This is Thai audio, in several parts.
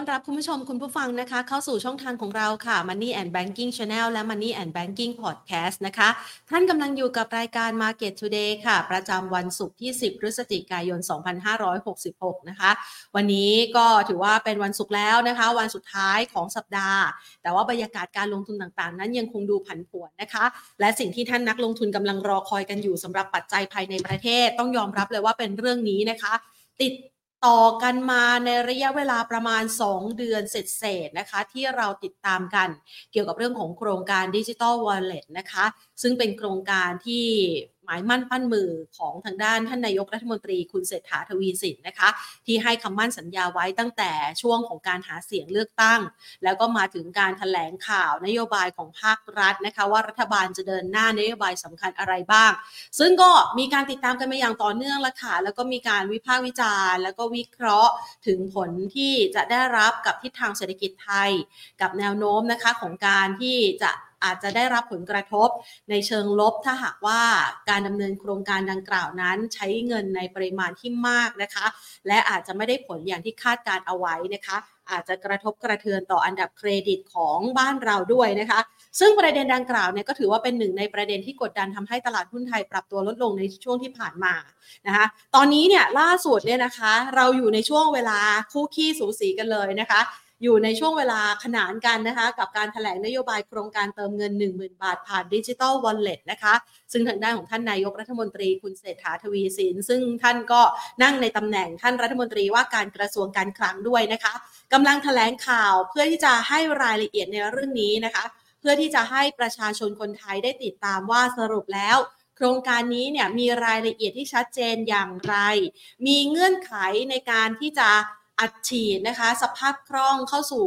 ้อนรับคุณผู้ชมคุณผู้ฟังนะคะ เข้าสู่ช่องทางของเราค่ะ Money and Banking Channel และ Money and Banking Podcast นะคะ ท่านกำลังอยู่กับรายการ Market Today ค่ะ ประจำวันศุกร์ที่ 10 พฤศจิกายน 2566 นะคะ วันนี้ก็ถือว่าเป็นวันศุกร์แล้วนะคะ วันสุดท้ายของสัปดาห์ แต่ว่าบรรยากาศการลงทุนต่างๆ นั้นยังคงดูผันผวนนะคะ และสิ่งที่ท่านนักลงทุนกำลังรอคอยกันอยู่สำหรับปัจจัยภายในประเทศ ต้องยอมรับเลยว่าเป็นเรื่องนี้นะคะติด ต่อกันมาในระยะเวลาประมาณ 2 เดือนเสร็จๆนะคะ ที่เราติดตามกันเกี่ยวกับเรื่องของโครงการดิจิ t a ลวอลเล็ตนะคะ ซึ่งเป็นโครงการที่ หมายมั่นปั้นมือของทางด้านท่านนายกรัฐมนตรีคุณเศรษฐาทวีสินนะคะ ที่ให้คำมั่นสัญญาไว้ตั้งแต่ช่วงของการหาเสียงเลือกตั้ง แล้วก็มาถึงการถแถลงข่าวนโยบายของภาครัฐนะคะ ว่ารัฐบาลจะเดินหน้านโยบายสำคัญอะไรบ้าง ซึ่งก็มีการติดตามกันมาอย่างต่อเนื่องล้วค่ะแล้วก็มีการวิพากษ์วิจารณ์ แล้วก็วิเคราะห์ถึงผลที่จะได้รับกับทิศทางเศรษฐกิจไทย กับแนวโน้มนะคะของการที่จะ อาจจะได้รับผลกระทบในเชิงลบถ้าหากว่าการดำเนินโครงการดังกล่าวนั้น ใช้เงินในปริมาณที่มากนะคะ และอาจจะไม่ได้ผลอย่างที่คาดการเอาไว้นะคะอาจจะกระทบกระเทือนต่ออันดับเครดิตของบ้านเราด้วยนะคะ ซึ่งประเด็นดังกล่าวเนี่ยก็ถือว่าเป็นหนึ่งในประเด็นที่กดดันทำให้ตลาดหุ้นไทยปรับตัวลดลงในช่วงที่ผ่านมานะคะ ตอนนี้เนี่ยล่าสุดเนี่ยนะคะ เราอยู่ในช่วงเวลาคู่ขี้สูสีกันเลยนะคะ อยู่ในช่วงเวลาขนานกันนะคะ กับการถแถลงนโยบายโครงการเติมเงิน 10,000 บาทผ่านดิจิทัลวอลเล็ตนะคะซึ่งทางด้านของท่านนายกรัฐมนตรีคุณเศรษฐาทวีสิน ซึ่งท่านก็นั่งในตำแหน่งท่านรัฐมนตรีว่าการกระทรวงการคลังด้วยนะคะกำลังถแถลงข่าวเพื่อที่จะให้รายละเอียดในเรื่องนี้นะคะ เพื่อที่จะให้ประชาชนคนไทยได้ติดตามว่าสรุปแล้วโครงการนี้เนี่ยมีรายละเอียดที่ชัดเจนอย่างไร มีเงื่อนไขในการที่จะ อัดฉีดนะคะ สภาพคล่องเข้าสู่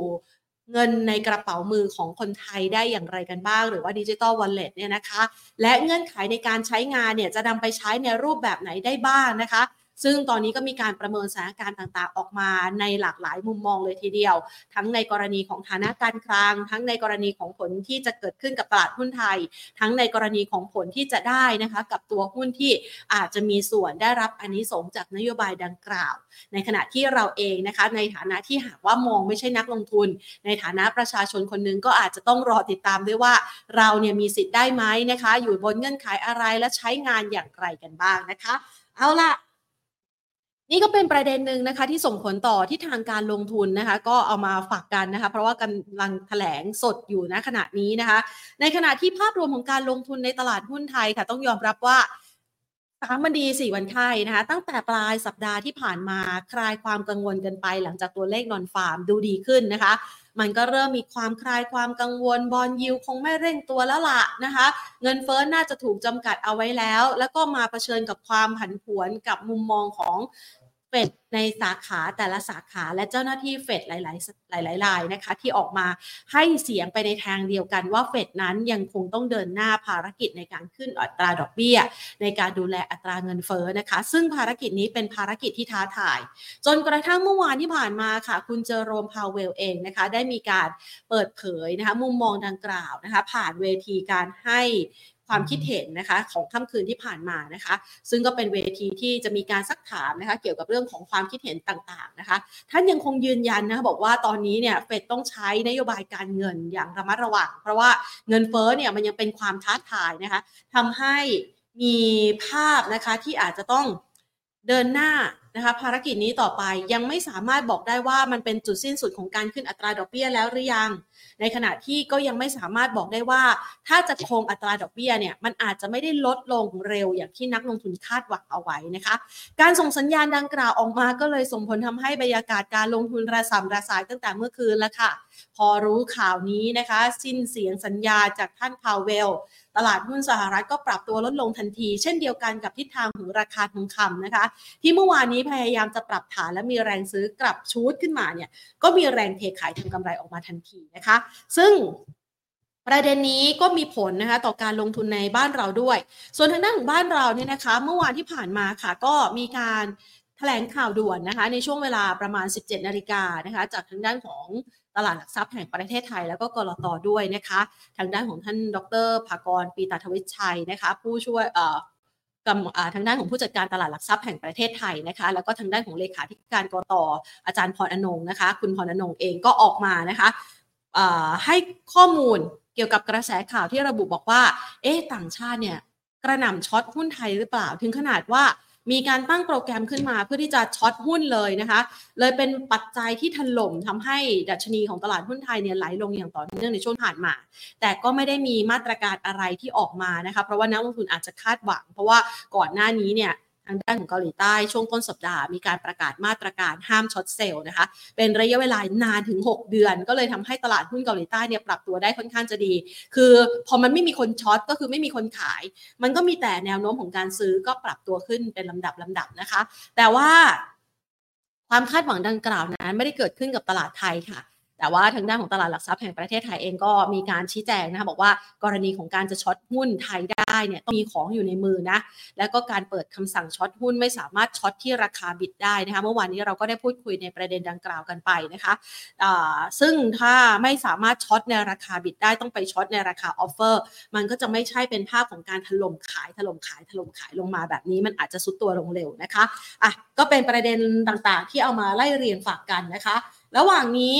เงินในกระเป๋ามือของคนไทยได้อย่างไรกันบ้าง หรือว่าดิจิตอลวอลเล็ตเนี่ยนะคะ และเงื่อนไขในการใช้งานเนี่ยจะนำไปใช้ในรูปแบบไหนได้บ้างนะคะ ซึ่งตอนนี้ก็มีการประเมินสถานการณ์ต่างๆ ออกมาในหลากหลายมุมมองเลยทีเดียว ทั้งในกรณีของฐานะการคลัง ทั้งในกรณีของผลที่จะเกิดขึ้นกับตลาดหุ้นไทย ทั้งในกรณีของผลที่จะได้นะคะกับตัวหุ้นที่อาจจะมีส่วนได้รับอันนี้สงจากนโยบายดังกล่าว ในขณะที่เราเองนะคะในฐานะที่หากว่ามองไม่ใช่นักลงทุน ในฐานะประชาชนคนหนึ่งก็อาจจะต้องรอติดตามด้วยว่าเราเนี่ยมีสิทธิ์ได้ไหมนะคะ อยู่บนเงื่อนไขอะไรและใช้งานอย่างไรกันบ้างนะคะ เอาล่ะ นี่ก็เป็นประเด็นหนึ่งนะคะที่ส่งผลต่อที่ทางการลงทุนนะคะ ก็เอามาฝากกันนะคะ เพราะว่ากำลังแถลงสดอยู่ณขณะนี้นะคะ ในขณะที่ภาพรวมของการลงทุนในตลาดหุ้นไทยค่ะ ต้องยอมรับว่าสามวันดีสี่วันไข่นะคะ ตั้งแต่ปลายสัปดาห์ที่ผ่านมาคลายความกังวลกันไป หลังจากตัวเลขนอนฟาร์มดูดีขึ้นนะคะ มันก็เริ่มมีความคลายความกังวลบอลยิวคงไม่เร่งตัวแล้วล่ะนะคะ เงินเฟ้อน่าจะถูกจำกัดเอาไว้แล้ว แล้วก็มาเผชิญกับความผันผวนกับมุมมองของ เฟดในสาขาแต่ละสาขาและเจ้าหน้าที่เฟดหลาย ๆ หลายๆรายนะคะที่ออกมาให้เสียงไปในทางเดียวกันว่าเฟดนั้นยังคงต้องเดินหน้าภารกิจในการขึ้นอัตราดอกเบี้ย ในการดูแลอัตราเงินเฟ้อนะคะ ซึ่งภารกิจนี้เป็นภารกิจที่ท้าทาย จนกระทั่งเมื่อวานที่ผ่านมาค่ะ คุณเจอโรมพาวเวลเองนะคะได้มีการเปิดเผยนะคะมุมมองดังกล่าวนะคะผ่านเวทีการให้ความคิดเห็นนะคะของค่ำคืนที่ผ่านมานะคะ ซึ่งก็เป็นเวทีที่จะมีการซักถามนะคะเกี่ยวกับเรื่องของความคิดเห็นต่างๆนะคะ ท่านยังคงยืนยันนะคะบอกว่าตอนนี้เนี่ยเฟดต้องใช้นโยบายการเงินอย่างระมัดระวัง เพราะว่าเงินเฟ้อเนี่ยมันยังเป็นความท้าทายนะคะทำให้มีภาพนะคะที่อาจจะต้องเดินหน้า นะคะภารกิจนี้ต่อไปยังไม่สามารถบอกได้ว่ามันเป็นจุดสิ้นสุดของการขึ้นอัตราดอกเบี้ยแล้วหรือยัง ในขณะที่ก็ยังไม่สามารถบอกได้ว่า ถ้าจะคงอัตราดอกเบี้ยเนี่ยมันอาจจะไม่ได้ลดลงเร็วอย่างที่นักลงทุนคาดหวังเอาไว้นะคะ การส่งสัญญาณดังกล่าวออกมาก็เลยส่งผลทำให้บรรยากาศการลงทุนระสำระสายตั้งแต่เมื่อคืนแล้วค่ะ พอรู้ข่าวนี้นะคะ สิ้นเสียงสัญญาจากท่านพาวเวล ตลาดหุ้นสหรัฐก็ปรับตัวลดลงทันที เช่นเดียวกันกับทิศทางของราคาทองคำนะคะ ที่เมื่อวานนี้พยายามจะปรับฐานและมีแรงซื้อกลับชูดขึ้นมาเนี่ยก็มีแรงเทขายทำกำไรออกมาทันทีนะคะ ซึ่งประเด็นนี้ก็มีผลนะคะต่อการลงทุนในบ้านเราด้วย ส่วนทางด้านของบ้านเราเนี่ยนะคะ เมื่อวานที่ผ่านมาค่ะ ก็มีการแถลงข่าวด่วนนะคะในช่วงเวลาประมาณ 17 นาฬิกานะคะจากทางด้านของ ตลาดหลักทรัพย์แห่งประเทศไทย แล้วก็กรตด้วยนะคะ ทางด้านของท่านดรภากรปีตาทวิชัยนะคะ ผู้ช่วยกับทางด้านของผู้จัดการตลาดหลักทรัพย์แห่งประเทศไทยนะคะ แล้วก็ทางด้านของเลขาธิการกรตอาจารย์พรอนงนะคะ คุณพรอนงเองก็ออกมานะคะให้ข้อมูลเกี่ยวกับกระแสข่าวที่ระบุบอกว่า เอ๊ะต่างชาติเนี่ยกระหน่ำช็อตหุ้นไทยหรือเปล่า ถึงขนาดว่า มีการตั้งโปรแกรมขึ้นมาเพื่อที่จะช็อตหุ้นเลยนะคะ เลยเป็นปัจจัยที่ถล่มทำให้ดัชนีของตลาดหุ้นไทยเนี่ยไหลลงอย่างต่อเนื่องในช่วงผ่านมา แต่ก็ไม่ได้มีมาตรการอะไรที่ออกมานะคะ เพราะว่านักลงทุนอาจจะคาดหวัง เพราะว่าก่อนหน้านี้เนี่ย ทางด้านของเกาหลีใต้ช่วงต้นสัปดาห์มีการประกาศมาตรการห้ามช็อตเซลล์นะคะ เป็นระยะเวลานานถึง 6 เดือน ก็เลยทำให้ตลาดหุ้นเกาหลีใต้เนี่ยปรับตัวได้ค่อนข้างจะดี คือพอมันไม่มีคนช็อตก็คือไม่มีคนขาย มันก็มีแต่แนวโน้มของการซื้อก็ปรับตัวขึ้นเป็นลำดับลำดับนะคะ แต่ว่าความคาดหวังดังกล่าวนั้นไม่ได้เกิดขึ้นกับตลาดไทยค่ะ แต่ว่าทางด้านของตลาดหลักทรัพย์แห่งประเทศไทยเองก็มีการชี้แจงนะคะบอกว่ากรณีของการจะ short หุ้นไทยได้เนี่ยต้องมีของอยู่ในมือนะแล้วก็การเปิดคำสั่ง short หุ้นไม่สามารถ short ที่ราคา bid ได้นะคะเมื่อวานนี้เราก็ได้พูดคุยในประเด็นดังกล่าวกันไปนะคะะซึ่งถ้าไม่สามารถช็อตในราคาบิดได้ต้องไป short ในราคา offer มันก็จะไม่ใช่เป็นภาพของการถล่มขายถล่มขายถล่มขายลงมาแบบนี้ มันอาจจะทรุดตัวลงเร็วนะคะอะก็เป็นประเด็นต่างๆ ที่เอามาไล่เรียงฝากกันนะคะ ระหว่างนี้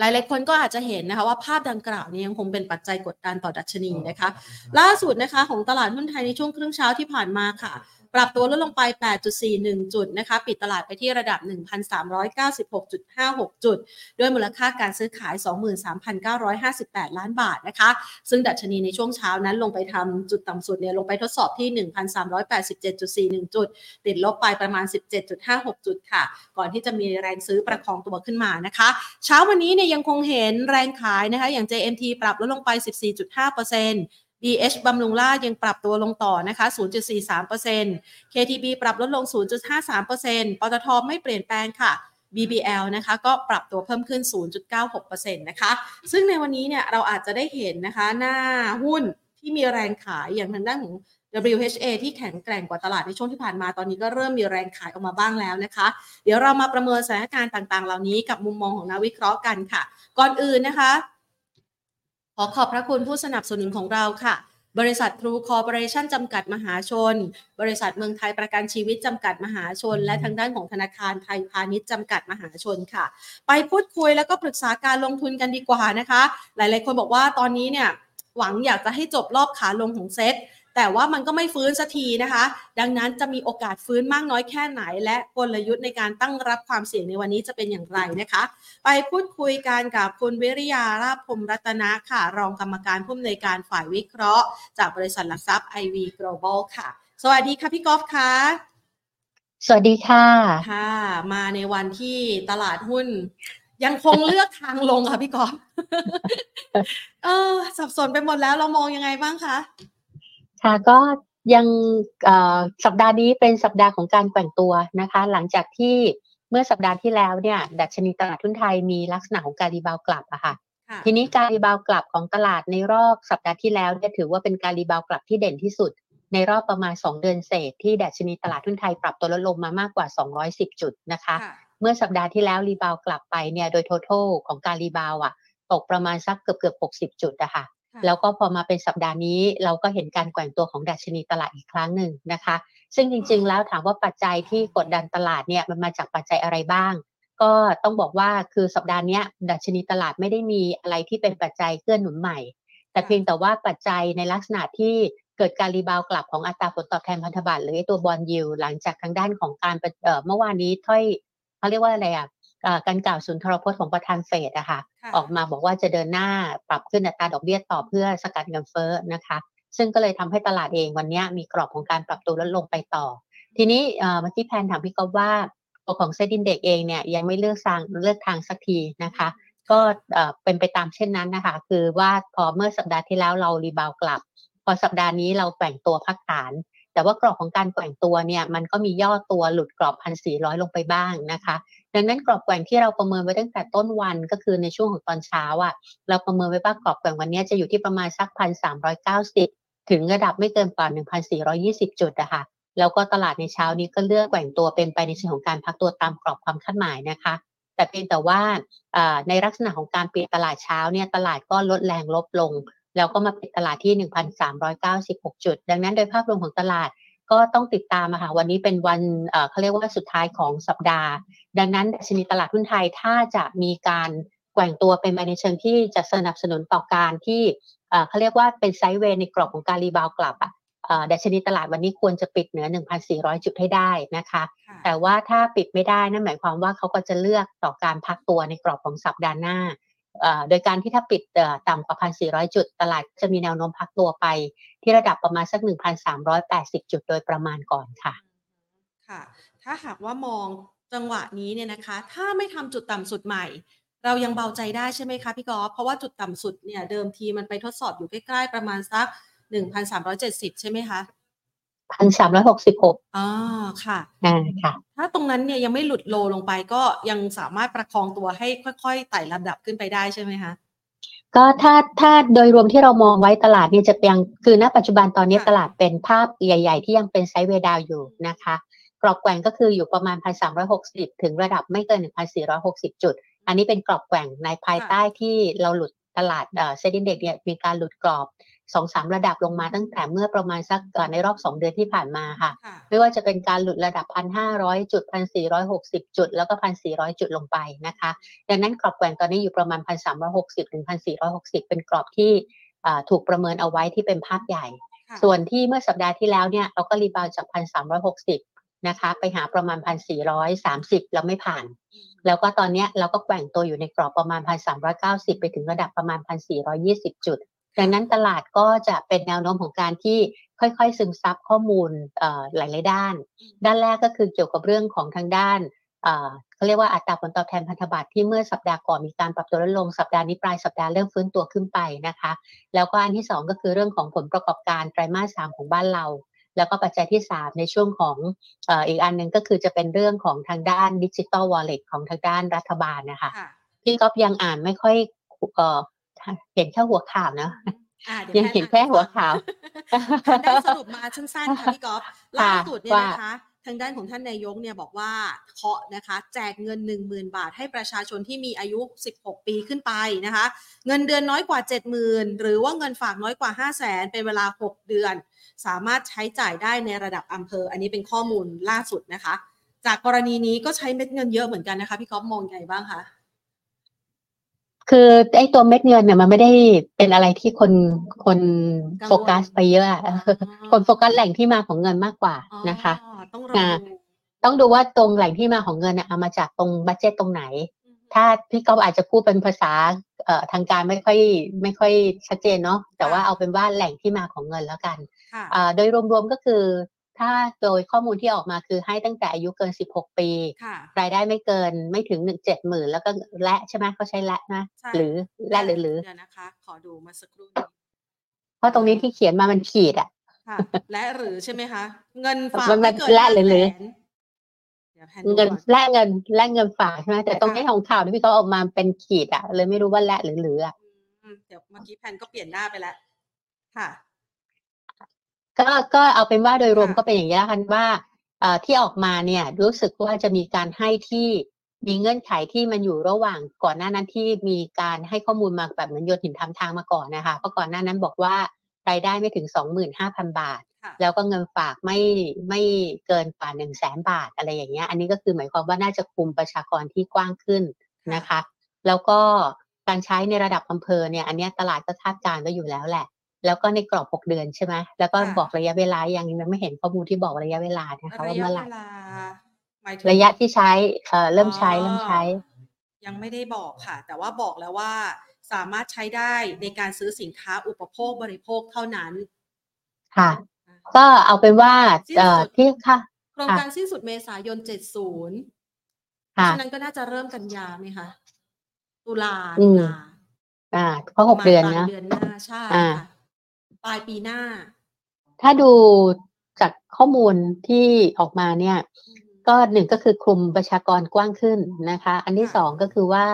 หลายๆคนก็อาจจะเห็นนะคะว่าภาพดังกล่าวนี้ยังคงเป็นปัจจัยกดดันต่อดัชนีนะคะ ล่าสุดนะคะของตลาดหุ้นไทยในช่วงครึ่งเช้าที่ผ่านมาค่ะ ปรับตัวลดลงไป 8.41 จุดนะคะ ปิดตลาดไปที่ระดับ 1,396.56 จุด ด้วยมูลค่าการซื้อขาย 23,958 ล้านบาทนะคะ ซึ่งดัชนีในช่วงเช้านั้นลงไปทำจุดต่ำสุดเนี่ยลงไปทดสอบที่ 1,387.41 จุด ติดลบไปประมาณ 17.56 จุดค่ะ ก่อนที่จะมีแรงซื้อประคองตัวขึ้นมานะคะ เช้าวันนี้เนี่ยยังคงเห็นแรงขายนะคะ อย่าง JMT ปรับลดลงไป 14.5% BH บำรุงราชยังปรับตัวลงต่อนะคะ 0.43% KTB ปรับลดลง 0.53%ปตทไม่เปลี่ยนแปลงค่ะ BBL นะคะก็ปรับตัวเพิ่มขึ้น 0.96%นะคะ ซึ่งในวันนี้เนี่ยเราอาจจะได้เห็นนะคะ หน้าหุ้นที่มีแรงขายอย่างทางด้านของ WHA ที่แข็งแกร่งกว่าตลาดในช่วงที่ผ่านมาตอนนี้ก็เริ่มมีแรงขายออกมาบ้างแล้วนะคะ เดี๋ยวเรามาประเมินสถานการณ์ต่างๆ เหล่านี้กับมุมมองของนักวิเคราะห์กันค่ะ ก่อนอื่นนะคะ อขอบพระคุณผู้สนับสนุนของเราค่ะ บริษัททรูคอร์ปอเรชั่นจำกัดมหาชน บริษัทเมืองไทยประกันชีวิตจำกัดมหาชน และทางด้านของธนาคารไทยพาณิชย์จำกัดมหาชนค่ะ ไปพูดคุยแล้วก็ปรึกษาการลงทุนกันดีกว่านะคะ หลาย ๆ คนบอกว่าตอนนี้เนี่ยหวังอยากจะให้จบรอบขาลงของเซ็ต แต่ว่ามันก็ไม่ฟื้นสักทีนะคะ ดังนั้นจะมีโอกาสฟื้นมากน้อยแค่ไหน และกลยุทธ์ในการตั้งรับความเสี่ยงในวันนี้จะเป็นอย่างไรนะคะ ไปพูดคุยกันกับคุณวิริยาราพรมรัตนะค่ะ รองกรรมการผู้อำนวยการฝ่ายวิเคราะห์ จากบริษัทหลักทรัพย์ IV Global ค่ะ สวัสดีค่ะพี่กอล์ฟค่ะสวัสดีค่ะค่ะ มาในวันที่ตลาดหุ้น ยังคงเลือกทางลงค่ะพี่กอล์ฟเออสับสนไปหมดแล้วเรามองยังไงบ้างคะ ค่ะก็ยังสัปดาห์นี้เป็นสัปดาห์ของการแกว่งตัวนะคะ หลังจากที่เมื่อสัปดาห์ที่แล้วเนี่ยดัชนีตลาดทุนไทยมีลักษณะของการ rebound กลับอะค่ะ ทีนี้การ rebound กลับของตลาดในรอบสัปดาห์ที่แล้วเนี่ยถือว่าเป็นการ rebound กลับที่เด่นที่สุด ในรอบประมาณ 2 เดือนเศษ ที่ดัชนีตลาดทุนไทยปรับตัวลดลงมามากกว่า 210 จุดนะคะ เมื่อสัปดาห์ที่แล้ว rebound กลับไปเนี่ยโดยทั้งทของการ rebound อะตกประมาณสักเกือบเกือบ60 จุดนะคะ แล้วก็พอมาเป็นสัปดาห์นี้เราก็เห็นการแกว่งตัวของดัชนีตลาดอีกครั้งหนึ่งนะคะ ซึ่งจริงๆแล้วถามว่าปัจจัยที่กดดันตลาดเนี่ยมันมาจากปัจจัยอะไรบ้าง ก็ต้องบอกว่าคือสัปดาห์นี้ดัชนีตลาดไม่ได้มีอะไรที่เป็นปัจจัยเกื้อหนุนใหม่ แต่เพียงแต่ว่าปัจจัยในลักษณะที่เกิดการ rebound กลับของอัตราผลตอบแทนพันธบัตรหรือตัว bond yield หลังจากทางด้านของการเมื่อวานนี้ถ้อยเขาเรียกว่าอะไรอะ การกล่าวสุนทรพจน์ของประธานเฟดอะค่ะออกมาบอกว่าจะเดินหน้าปรับขึ้นอัตราดอกเบี้ยต่อเพื่อสกัดเงินเฟ้อนะคะ ซึ่งก็เลยทำให้ตลาดเองวันนี้มีกรอบของการปรับตัวลดลงไปต่อ ทีนี้เมื่อกี้แพนถามพี่ก๊อฟว่าตัวของเซ็นดินเด็กเองเนี่ยยังไม่เลือกทางเลือกทางสักทีนะคะ ก็เป็นไปตามเช่นนั้นนะคะ คือว่าพอเมื่อสัปดาห์ที่แล้วเรารีบาวกลับ พอสัปดาห์นี้เราแบ่งตัวพักฐาน แต่ว่ากรอบของการแกว่งตัวเนี่ยมันก็มีย่อตัวหลุดกรอบพันสี่ร้อยลงไปบ้างนะคะ ดังนั้นกรอบแกว่งที่เราประเมินไว้ตั้งแต่ต้นวันก็คือในช่วงของตอนเช้าอะเราประเมินไว้ว่ากรอบแกว่งวันนี้จะอยู่ที่ประมาณสักพันสามร้อยเก้าสิบถึงระดับไม่เกินกว่าหนึ่งพันสี่ร้อยี่สิบจุดอะค่ะแล้วก็ตลาดในเช้านี้ก็เลือกแกว่งตัวเป็นไปในเชิงของการพักตัวตามกรอบความคาดหมายนะคะ แต่เพียงแต่ว่าในลักษณะของการเปลี่ยนตลาดเช้าเนี่ยตลาดก็ลดแรงลบลง แล้วก็มาปิดตลาดที่ 1,396 จุด ดังนั้นโดยภาพรวมของตลาดก็ต้องติดตามอะค่ะวันนี้เป็นวันเอ่อเขาเรียกว่าสุดท้ายของสัปดาห์ ดังนั้นดัชนีตลาดหุ้นไทยถ้าจะมีการแกว่งตัวเป็นไปในเชิงที่จะสนับสนุนต่อการที่เอ่อเขาเรียกว่าเป็นไซด์เวย์ในกรอบของการรีบาวกลับอะเอ่อดัชนีตลาดวันนี้ควรจะปิดเหนือ 1,400 จุดให้ได้นะคะค่ะแต่ว่าถ้าปิดไม่ได้นั่นหมายความว่าเขาก็จะเลือกต่อการพักตัวในกรอบของสัปดาห์หน้าเอ่อ โดยการที่ถ้าปิดต่ำกว่า 1,400 จุด ตลาดจะมีแนวโน้มพักตัวไป ที่ระดับประมาณสัก 1,380 จุดโดยประมาณก่อนค่ะ ค่ะ ถ้าหากว่ามองจังหวะนี้เนี่ยนะคะ ถ้าไม่ทำจุดต่ำสุดใหม่ เรายังเบาใจได้ใช่ไหมคะพี่กอล์ฟเพราะว่าจุดต่ำสุดเนี่ยเดิมทีมันไปทดสอบอยู่ใกล้ๆประมาณสัก 1,370 ใช่ไหมคะ 1,366อ๋อค่ะอ่าค่ะ ถ้าตรงนั้นเนี่ยยังไม่หลุดโลลงไปก็ยังสามารถประคองตัวให้ค่อยๆไต่ลำดับขึ้นไปได้ใช่ไหมคะก็ถ้าถ้าโดยรวมที่เรามองไว้ตลาดเนี่ยจะยังคือณปัจจุบันตอนนี้ค่ะตลาดเป็นภาพใหญ่ ๆ ที่ยังเป็นไซด์เวย์ดาวอยู่นะคะ กรอบแกว่งก็คืออยู่ประมาณ 1,360 ถึงระดับไม่เกิน 1,460 จุด อันนี้เป็นกรอบแกว่งในภายใต้ที่เราหลุดตลาดเอ่อเซ็นดินเด็กเนี่ยมีการหลุดกรอบ 2-3ระดับลงมาตั้งแต่เมื่อประมาณสักเอ่อในรอบ2เดือนที่ผ่านมาค่ะค่ะ ไม่ว่าจะเป็นการหลุดระดับ1,500จุด1,460จุด แล้วก็1,400จุดลงไปนะคะดังนั้นกรอบแกว่งตอนนี้อยู่ประมาณ1,360ถึง1,460เป็นกรอบที่อ่าถูกประเมินเอาไว้ที่เป็นภาพใหญ่ค่ะส่วนที่เมื่อสัปดาห์ที่แล้วเนี่ยเราก็รีบาวด์จาก1,360นะคะ ไปหาประมาณ1,430แล้วไม่ผ่านอืมแล้วก็ตอนเนี้ยเราก็แกว่งตัวอยู่ในกรอบประมาณ1,390ไปถึงระดับประมาณ1,420จุด ดังนั้นตลาดก็จะเป็นแนวโน้มของการที่ค่อยๆ ซึมซับข้อมูลเอ่อหลายๆด้านอืมด้านแรกก็คือเกี่ยวกับเรื่องของทางด้านเอ่อเขาเรียกว่าอัตราผลตอบแทนพันธบัตรที่เมื่อสัปดาห์ก่อนมีการปรับตัวลดลงสัปดาห์นี้ปลายสัปดาห์เริ่มฟื้นตัวขึ้นไปนะคะ แล้วก็อันที่สองก็คือเรื่องของผลประกอบการไตรมาสสามของบ้านเรา แล้วก็ปัจจัยที่สามในช่วงของเอ่ออีกอันหนึ่งก็คือจะเป็นเรื่องของทางด้านดิจิ t a ลวอลเล็ตของทางด้านรัฐบาลนะคะค่ะพี่ก๊อฟยังอ่านไม่ค่อย เอ่อเห็นแค่หัวข่าวนะอ่าเดี๋ยวยังแพทเห็นแค่หัวข่าวแพทได้สรุปมาสั้นๆค่ะพี่ก๊อฟล่าสุดเนี่ยว่านะคะทางด้านของท่านนายกเนี่ยบอกว่าเคาะนะคะ แจกเงิน 1 0,000 บาทให้ประชาชนที่มีอายุ 16 ปีขึ้นไปนะคะ เงินเดือนน้อยกว่า 70,000 หรือว่าเงินฝากน้อยกว่า 5 0 0 0 0 0เป็นเวลา 6 เดือน สามารถใช้จ่ายได้ในระดับอำเภอ อันนี้เป็นข้อมูลล่าสุดนะคะ จากกรณีนี้ก็ใช้เม็ดเงินเยอะเหมือนกันนะคะ พี่ก๊อฟมองไงบ้างคะ คือไอ้ตัวเม็ดเงินเนี่ยมันไม่ได้เป็นอะไรที่คนคนกังวลโฟกัสไปเยอะอะอ๋อคนโฟกัสแหล่งที่มาของเงินมากกว่าอ๋อนะคะต้องรออ่าดูต้องดูว่าตรงแหล่งที่มาของเงินเนี่ยเอามาจากตรงบัตเจตตรงไหนอืมถ้าพี่ก๊อฟอาจจะพูดเป็นภาษาเอ่อทางการไม่ค่อยไม่ค่อยชัดเจนเนาะแต่ว่าเอาเป็นว่าแหล่งที่มาของเงินแล้วกันค่ะอ่าโดยรวมๆก็คือ ถ้าโดยข้อมูลที่ออกมาคือให้ตั้งแต่อายุเกิน 16 ปีค่ะรายได้ไม่เกินไม่ถึงหนึ่งเจ็ดหมื่นแล้วก็และใช่ไหมเขาใช้และนะใช่หรือและหรือหรือเดี๋ยวนะคะ ขอดูมาสักครู่นี้เพราะตรงนี้ที่เขียนมามันขีดอะค่ะและหรือใช่ไหมคะ เงินฝากมันไม่เกินและหรือหรือ500,000เดี๋ยวแพนดูเงินก่อนแลกเงินแลกเงินฝากใช่ไหมแต่ตรงค่ะนี้ของข่าวที่พี่เขาออกมาเป็นขีดอะเลยไม่รู้ว่าและหรือหรืออะอืมเดี๋ยวเมื่อกี้แพนก็เปลี่ยนหน้าไปแล้วค่ะ ก็ก็เอาเป็นว่าโดยรวมค่ะก็เป็นอย่างนี้แล้วกันว่าเอ่อที่ออกมาเนี่ยรู้สึกว่าจะมีการให้ที่มีเงื่อนไขที่มันอยู่ระหว่างก่อนหน้านั้นที่มีการให้ข้อมูลมาแบบเหมือนโยนหินทำทางมาก่อนนะคะเพราะก่อนหน้านั้นบอกว่ารายได้ไม่ถึง 25,000 บาทค่ะแล้วก็เงินฝากไม่ไม่เกินกว่า1 0 0 0 0แสนบาทอะไรอย่างเงี้ยอันนี้ก็คือหมายความว่าน่าจะคุมประชากรที่กว้างขึ้นนะคะ แล้วก็การใช้ในระดับอำเภอเนี่ยอันเนี้ยตลาดก็คาดการณ์ไว้อยู่แล้วแหละ แล้วก็ในกรอบ 6 เดือนใช่ไหมแล้วก็ค่ะบอกระยะเวลายังยังไม่เห็นข้อมูลที่บอกระยะเวลานะคะว่าระยะเมื่อไหเวร่ลาหมายถึงระยะที่ใช้เอ่อเริ่มใช้เริ่มใช้อ๋อยังไม่ได้บอกค่ะ แต่ว่าบอกแล้วว่าสามารถใช้ได้ในการซื้อสินค้าอุปโภคบริโภคเท่านั้น ค่ะ ก็เอาเป็นว่าสิ้นเอ่อสุดที่ค่ะโครงค่ะการสิ้นสุดเมษายน70เพค่ะราะฉะนั้นก็น่าจะเริ่มกันยาไหมคะตุลาอืตุมลาอ่าเพราะหกประมาณเดือนปลายนะเดือนหน้าใช่อ่าค่ะ ปลายปีหน้า ถ้าดูจากข้อมูลที่ออกมาเนี่ยอืมก็หนึ่งก็คือคลุมประชากรกว้างขึ้นนะคะ อันที่ค่ะสองก็คือว่า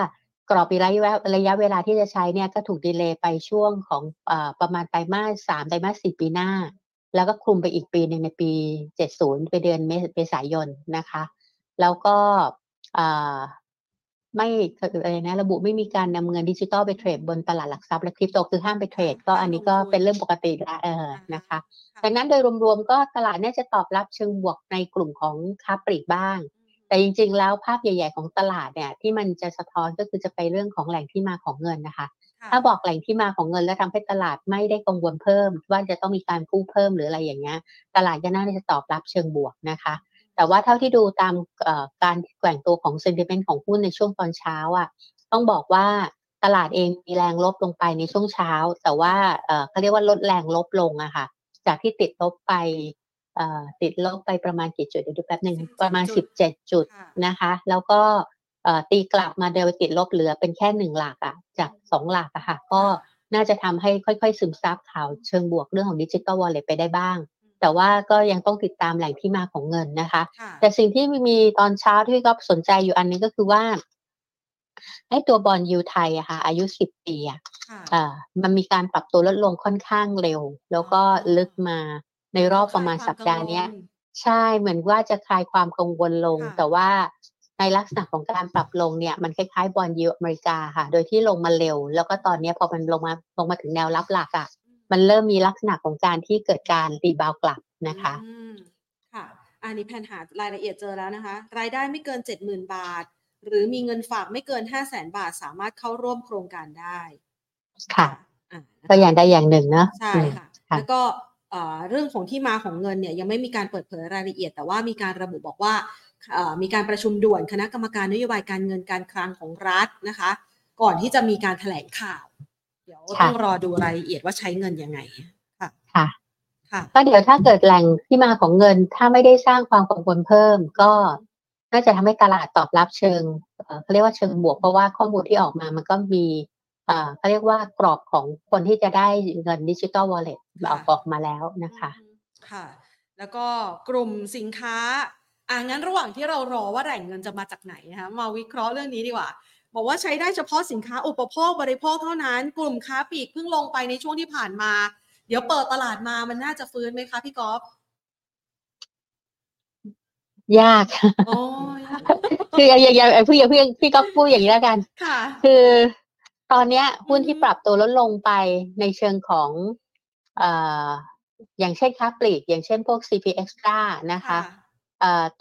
กรอบระยะระยะเวลาที่จะใช้เนี่ยก็ถูกดีเลย์ไปช่วงของเอ่อประมาณไตรมาสสามไตรมาสสี่ปีหน้า แล้วก็คลุมไปอีกปีหนึ่งในปีเจ็ดศูนย์ไปเดือนเมษเมษายนนะคะ แล้วก็เอ่อ ไม่อะไรนะระบุไม่มีการนำเงินดิจิตอลไปเทรดบนตลาดหลักทรัพย์และคริปโตคือห้ามไปเทรดก็อันนี้ก็เป็นเรื่องปกติแล้วเออนะคะดังนั้นโดยรวมๆก็ตลาดน่าจะตอบรับเชิงบวกในกลุ่มของค้าปลีกบ้าง แต่จริงๆแล้วภาพใหญ่ ๆของตลาดเนี่ยที่มันจะสะท้อนก็คือจะไปเรื่องของแหล่งที่มาของเงินนะคะถ้าบอกแหล่งที่มาของเงินแล้วทำให้ตลาดไม่ได้กังวลเพิ่ม ว่าจะต้องมีการกู้เพิ่มหรืออะไรอย่างเงี้ย ตลาดก็น่าจะตอบรับเชิงบวกนะคะ แต่ว่าเท่าที่ดูตามการแกว่งตัวของเซนติเมนต์ของหุ้นในช่วงตอนเช้าอะต้องบอกว่าตลาดเองมีแรงลบลงไปในช่วงเช้า แต่ว่าเขาเรียกว่าลดแรงลบลงอะค่ะ จากที่ติดลบไปติดลบไปประมาณกี่จุดเดี๋ยวดูแป๊บหนึ่งประมาณ 17 จุดนะคะ แล้วก็ตีกลับมาเดินติดลบเหลือเป็นแค่หนึ่งหลักอะจากสองหลักอะค่ะ ก็น่าจะทำให้ค่อยๆ ซึมซับข่าวเชิงบวกเรื่องของ digital wallet ไปได้บ้าง แต่ว่าก็ยังต้องติดตามแหล่งที่มาของเงินนะคะ แต่สิ่งที่มีตอนเช้าที่ก็สนใจอยู่อันนึงก็คือว่าให้ตัว bond yield ไทยอะค่ะ อายุสิบปีอะอ่ามันมีการปรับตัวลดลงค่อนข้างเร็ว แล้วก็ลึกมาในรอบประมาณสัปดาห์นี้ใช่เหมือนว่าจะคลายความกังวลลง แต่ว่าในลักษณะของการปรับลงเนี่ย มันคล้ายๆ bond yield อเมริกาค่ะ โดยที่ลงมาเร็ว แล้วก็ตอนนี้พอมันลงมาลงมาถึงแนวรับหลักอะ่ะ มันเริ่มมีลักษณะของการที่เกิดการรีบาวกลับนะคะค่ะอันนี้แผนหารายละเอียดเจอแล้วนะคะ รายได้ไม่เกินเจ็ดหมื่นบาท หรือมีเงินฝากไม่เกินห้าแสนบาท สามารถเข้าร่วมโครงการได้ค่ะก็อย่างใดอย่างหนึ่งเนาะใช่ค่ะแล้วก็เรื่องของที่มาของเงินเนี่ยยังไม่มีการเปิดเผยรายละเอียด แต่ว่ามีการระบุบอกว่ามีการประชุมด่วนคณะกรรมการนโยบายการเงินการคลังของรัฐนะคะ ก่อนที่จะมีการแถลงข่าว เดี๋ยวต้องรอดูรายละเอียดว่าใช้เงินยังไง ค่ะ ค่ะค่ะก็เดี๋ยวถ้าเกิดแหล่งที่มาของเงิน ถ้าไม่ได้สร้างความกังวลเพิ่ม ก็น่าจะทำให้ตลาดตอบรับเชิงเขาเรียกว่าเชิงบวกเพราะว่าข้อมูลที่ออกมามันก็มีเขาเรียกว่ากรอบของคนที่จะได้เงินดิจิตอลวอลเล็ตออกออกมาแล้วนะคะ ค่ะ แล้วก็กลุ่มสินค้าอ่างั้นระหว่างที่เรารอว่าแหล่งเงินจะมาจากไหนนะคะมาวิเคราะห์เรื่องนี้ดีกว่า บอกว่าใช้ได้เฉพาะสินค้าอุปโภคบริโภคเท่านั้น กลุ่มค้าปลีกเพิ่งลงไปในช่วงที่ผ่านมา เดี๋ยวเปิดตลาดมามันน่าจะฟื้นไหมคะพี่กอล์ฟยากคืออย่างอย่างพี่พี่พี่ก็พูดอย่างนี้แล้วกันค่ะคือตอนเนี้ยหุ้นที่ปรับตัวลดลงไปในเชิงของเอ่ออย่างเช่นค้าปลีก อย่างเช่นพวก CP Extra นะคะ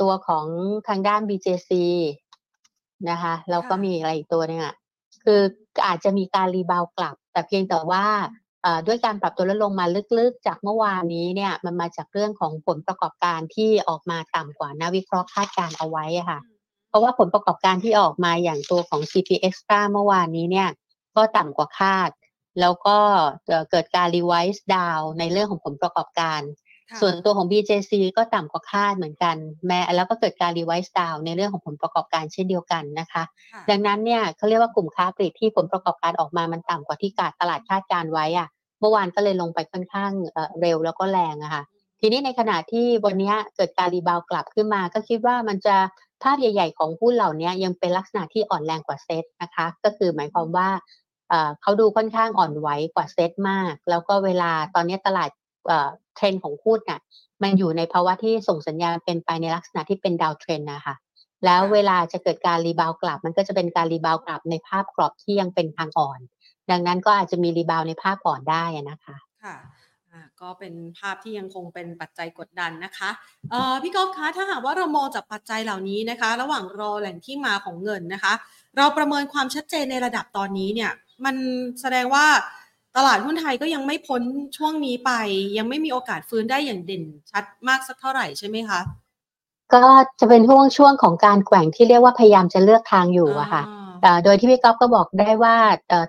ตัวของทางด้าน BJC นะคะแล้วก็มีอะไรอีกตัวนึงอะคืออาจจะมีการ rebound กลับ แต่เพียงแต่ว่าด้วยการปรับตัวลดลงมาลึกๆ จากเมื่อวานนี้เนี่ยมันมาจากเรื่องของผลประกอบการที่ออกมาต่ำกว่านักวิเคราะห์คาดการณ์เอาไว้ค่ะ เพราะว่าผลประกอบการที่ออกมาอย่างตัวของ CP Axtra เมื่อวานนี้เนี่ยก็ต่ำกว่าคาด แล้วก็เกิดการ revise down ในเรื่องของผลประกอบการ ส่วนตัวของ BJC ก็ต่ำกว่าคาดเหมือนกัน แม้แล้วก็เกิดการ revise down ในเรื่องของผลประกอบการเช่นเดียวกันนะคะ ดังนั้นเนี่ยเขาเรียกว่ากลุ่มค้าปลีกที่ผลประกอบการออกมามันต่ำกว่าที่กาดตลาดคาดการณ์ไว้อะเมื่อวานก็เลยลงไปค่อนข้างเร็วแล้วก็แรงอะค่ะ ทีนี้ในขณะที่วันนี้เกิดการ rebound กลับขึ้นมา ก็คิดว่ามันจะภาพใหญ่ ๆ ของหุ้นเหล่านี้ยังเป็นลักษณะที่อ่อนแรงกว่าเซตนะคะ ก็คือหมายความว่าเขาดูค่อนข้างอ่อนไหวกว่าเซตมาก แล้วก็เวลาตอนนี้ตลาด เทรนของหุ้นน่ะ มันอยู่ในภาวะที่ส่งสัญญาณเป็นไปในลักษณะที่เป็น downtrend นะคะแล้วเวลาจะเกิดการ rebound กลับ มันก็จะเป็นการ rebound กลับในภาพกรอบที่ยังเป็นทางอ่อน ดังนั้นก็อาจจะมี rebound ในภาพอ่อนได้นะคะค่ะก็เป็นภาพที่ยังคงเป็นปัจจัยกดดันนะคะพี่กอล์ฟคะถ้าหากว่าเรามองจากปัจจัยเหล่านี้นะคะ ระหว่างรอแหล่งที่มาของเงินนะคะ เราประเมินความชัดเจนในระดับตอนนี้เนี่ย มันแสดงว่า ตลาดหุ้นไทยก็ยังไม่พ้นช่วงนี้ไป ยังไม่มีโอกาสฟื้นได้อย่างเด่นชัดมากสักเท่าไหร่ใช่ไหมคะก็จะเป็นช่วงช่วงของการแกว่งที่เรียกว่าพยายามจะเลือกทางอยู่อะค่ะโดยที่พี่ก๊อฟก็บอกได้ว่า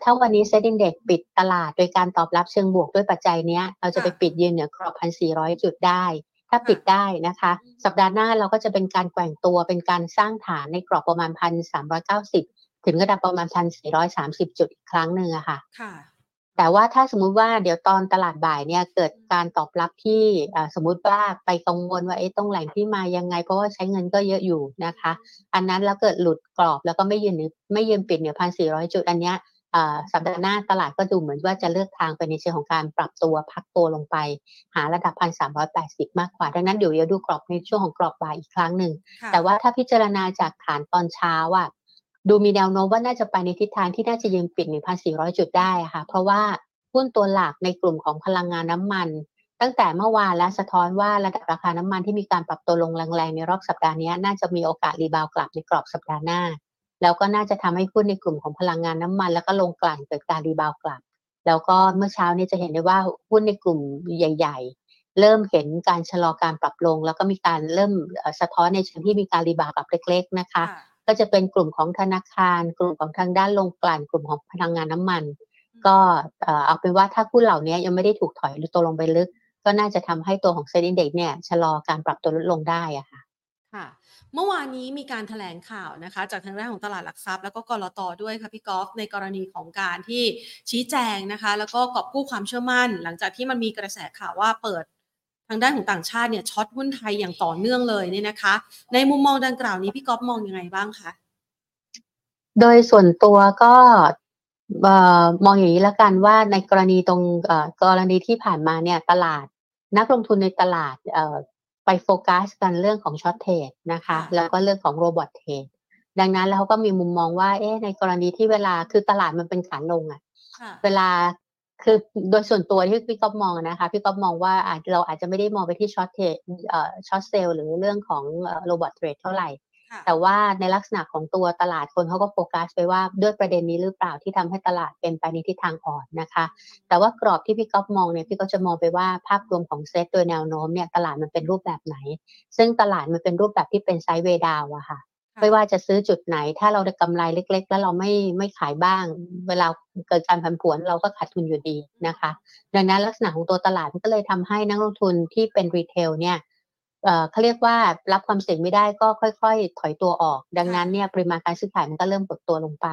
ถ้าวันนี้เซ็นดิ้งเด็กปิดตลาด โดยการตอบรับเชิงบวกด้วยปัจจัยนี้เราจะไปปิดยืนเหนือกรอบพันสี่ร้อยจุดได้ ถ้าปิดได้นะคะ สัปดาห์หน้าเราก็จะเป็นการแกว่งตัวเป็นการสร้างฐานในกรอบประมาณพันสามร้อยเก้าสิบถึงระดับประมาณพันสี่ร้อยสามสิบจุดอีกครั้งหนึ่งอะค่ะ แต่ว่าถ้าสมมุติว่าเดี๋ยวตอนตลาดบ่ายเนี่ยเกิดการตอบรับที่สมมุติว่าไปกังวลว่าไอ้ตรงแหล่งที่มายังไง เพราะว่าใช้เงินก็เยอะอยู่นะคะ อันนั้นแล้วเกิดหลุดกรอบแล้วก็ไม่ยืนไม่ยืนปิดเหนือพันสี่ร้อยจุดอันเนี้ยสัปดาห์หน้าตลาดก็ดูเหมือนว่าจะเลือกทางไปในเชิงของการปรับตัวพักตัวลงไป หาระดับพันสามร้อยแปดสิบมากกว่า ดังนั้นเดี๋ยวเราดูกรอบในช่วงของกรอบบ่ายอีกครั้งหนึ่ง แต่ว่าถ้าพิจารณาจากฐานตอนเช้าอะ ดูมีแนวโน้มว่าน่าจะไปในทิศทางที่น่าจะยืนปิด 1,400 จุดได้ค่ะ เพราะว่าหุ้นตัวหลักในกลุ่มของพลังงานน้ำมัน ตั้งแต่เมื่อวานและสะท้อนว่าระดับราคาน้ำมันที่มีการปรับตัวลงแรงๆในรอบสัปดาห์นี้น่าจะมีโอกาสรีบาวกลับในกรอบสัปดาห์หน้า แล้วก็น่าจะทำให้หุ้นในกลุ่มของพลังงานน้ำมัน แล้วก็ลงกลั่นเกิดการรีบาวกลับ แล้วก็เมื่อเช้านี้จะเห็นได้ว่าหุ้นในกลุ่มใหญ่ ๆ เริ่มเห็นการชะลอการปรับลง แล้วก็มีการเริ่มสะท้อนในเชิงที่มีการรีบาวกลับเล็ก ๆ นะคะ ก็จะเป็นกลุ่มของธนาคาร กลุ่มของทางด้านลงกลั่นกลุ่มของพลังงานน้ำมัน ก็เอาเป็นว่าถ้าหุ้นเหล่านี้ยังไม่ได้ถูกถอยหรือตัวลงไปลึก ก็น่าจะทำให้ตัวของเซ็นดีเด็กเนี่ยชะลอการปรับตัวลดลงได้อะค่ะค่ะเมื่อวานนี้มีการถแถลงข่าวนะคะ จากทางด้านของตลาดหลักทรัพย์แล้วก็กรตด้วยค่ะพี่กอล์ฟในกรณีของการที่ชี้แจงนะคะ แล้วก็กอบกู้ความเชื่อมั่น หลังจากที่มันมีกระแสข่าวว่าเปิด ทางด้านของต่างชาติเนี่ย short หุ้นไทยอย่างต่อเนื่องเลยเนี่ยนะคะ ในมุมมองดังกล่าวนี้พี่กอล์ฟมองยังไงบ้างคะโดยส่วนตัวก็มองอย่างนี้แล้วกันว่าในกรณีตรงกรณีที่ผ่านมาเนี่ยตลาดนักลงทุนในตลาดไปโฟกัสกันเรื่องของ short trade นะคะ แล้วก็เรื่องของ robot tradeดังนั้นแล้วเขาก็มีมุมมองว่า เอ๊ะในกรณีที่เวลาคือตลาดมันเป็นขาลงอะ่ะ เวลา คือโดยส่วนตัวที่พี่กอล์ฟมองนะคะพี่กอล์ฟมองว่าเราอาจจะไม่ได้มองไปที่ short trade short sell หรือเรื่องของ robot trade เท่าไหร่ แต่ว่าในลักษณะของตัวตลาดคนเขาก็โฟกัสไปว่าด้วยประเด็นนี้หรือเปล่าที่ทำให้ตลาดเป็นไปในทิศทางอ่อนนะคะ แต่ว่ากรอบที่พี่กอล์ฟมองเนี่ยพี่ก็จะมองไปว่าภาพรวมของเซตโดยแนวโน้มเนี่ยตลาดมันเป็นรูปแบบไหน ซึ่งตลาดมันเป็นรูปแบบที่เป็นไซด์เวดาวอะค่ะ ไม่ว่าจะซื้อจุดไหน ถ้าเราได้กำไรเล็ก ๆ แล้วเราไม่ไม่ขายบ้าง เวลาเกิดการผันผวนเราก็ขาดทุนอยู่ดีนะคะ ดังนั้นลักษณะของตัวตลาดมันก็เลยทำให้นักลงทุนที่เป็นรีเทลเนี่ยเขาเรียกว่ารับความเสี่ยงไม่ได้ก็ค่อยๆ ถอยตัวออก ดังนั้นเนี่ยปริมาณการซื้อขายมันก็เริ่มกดตัวลงไป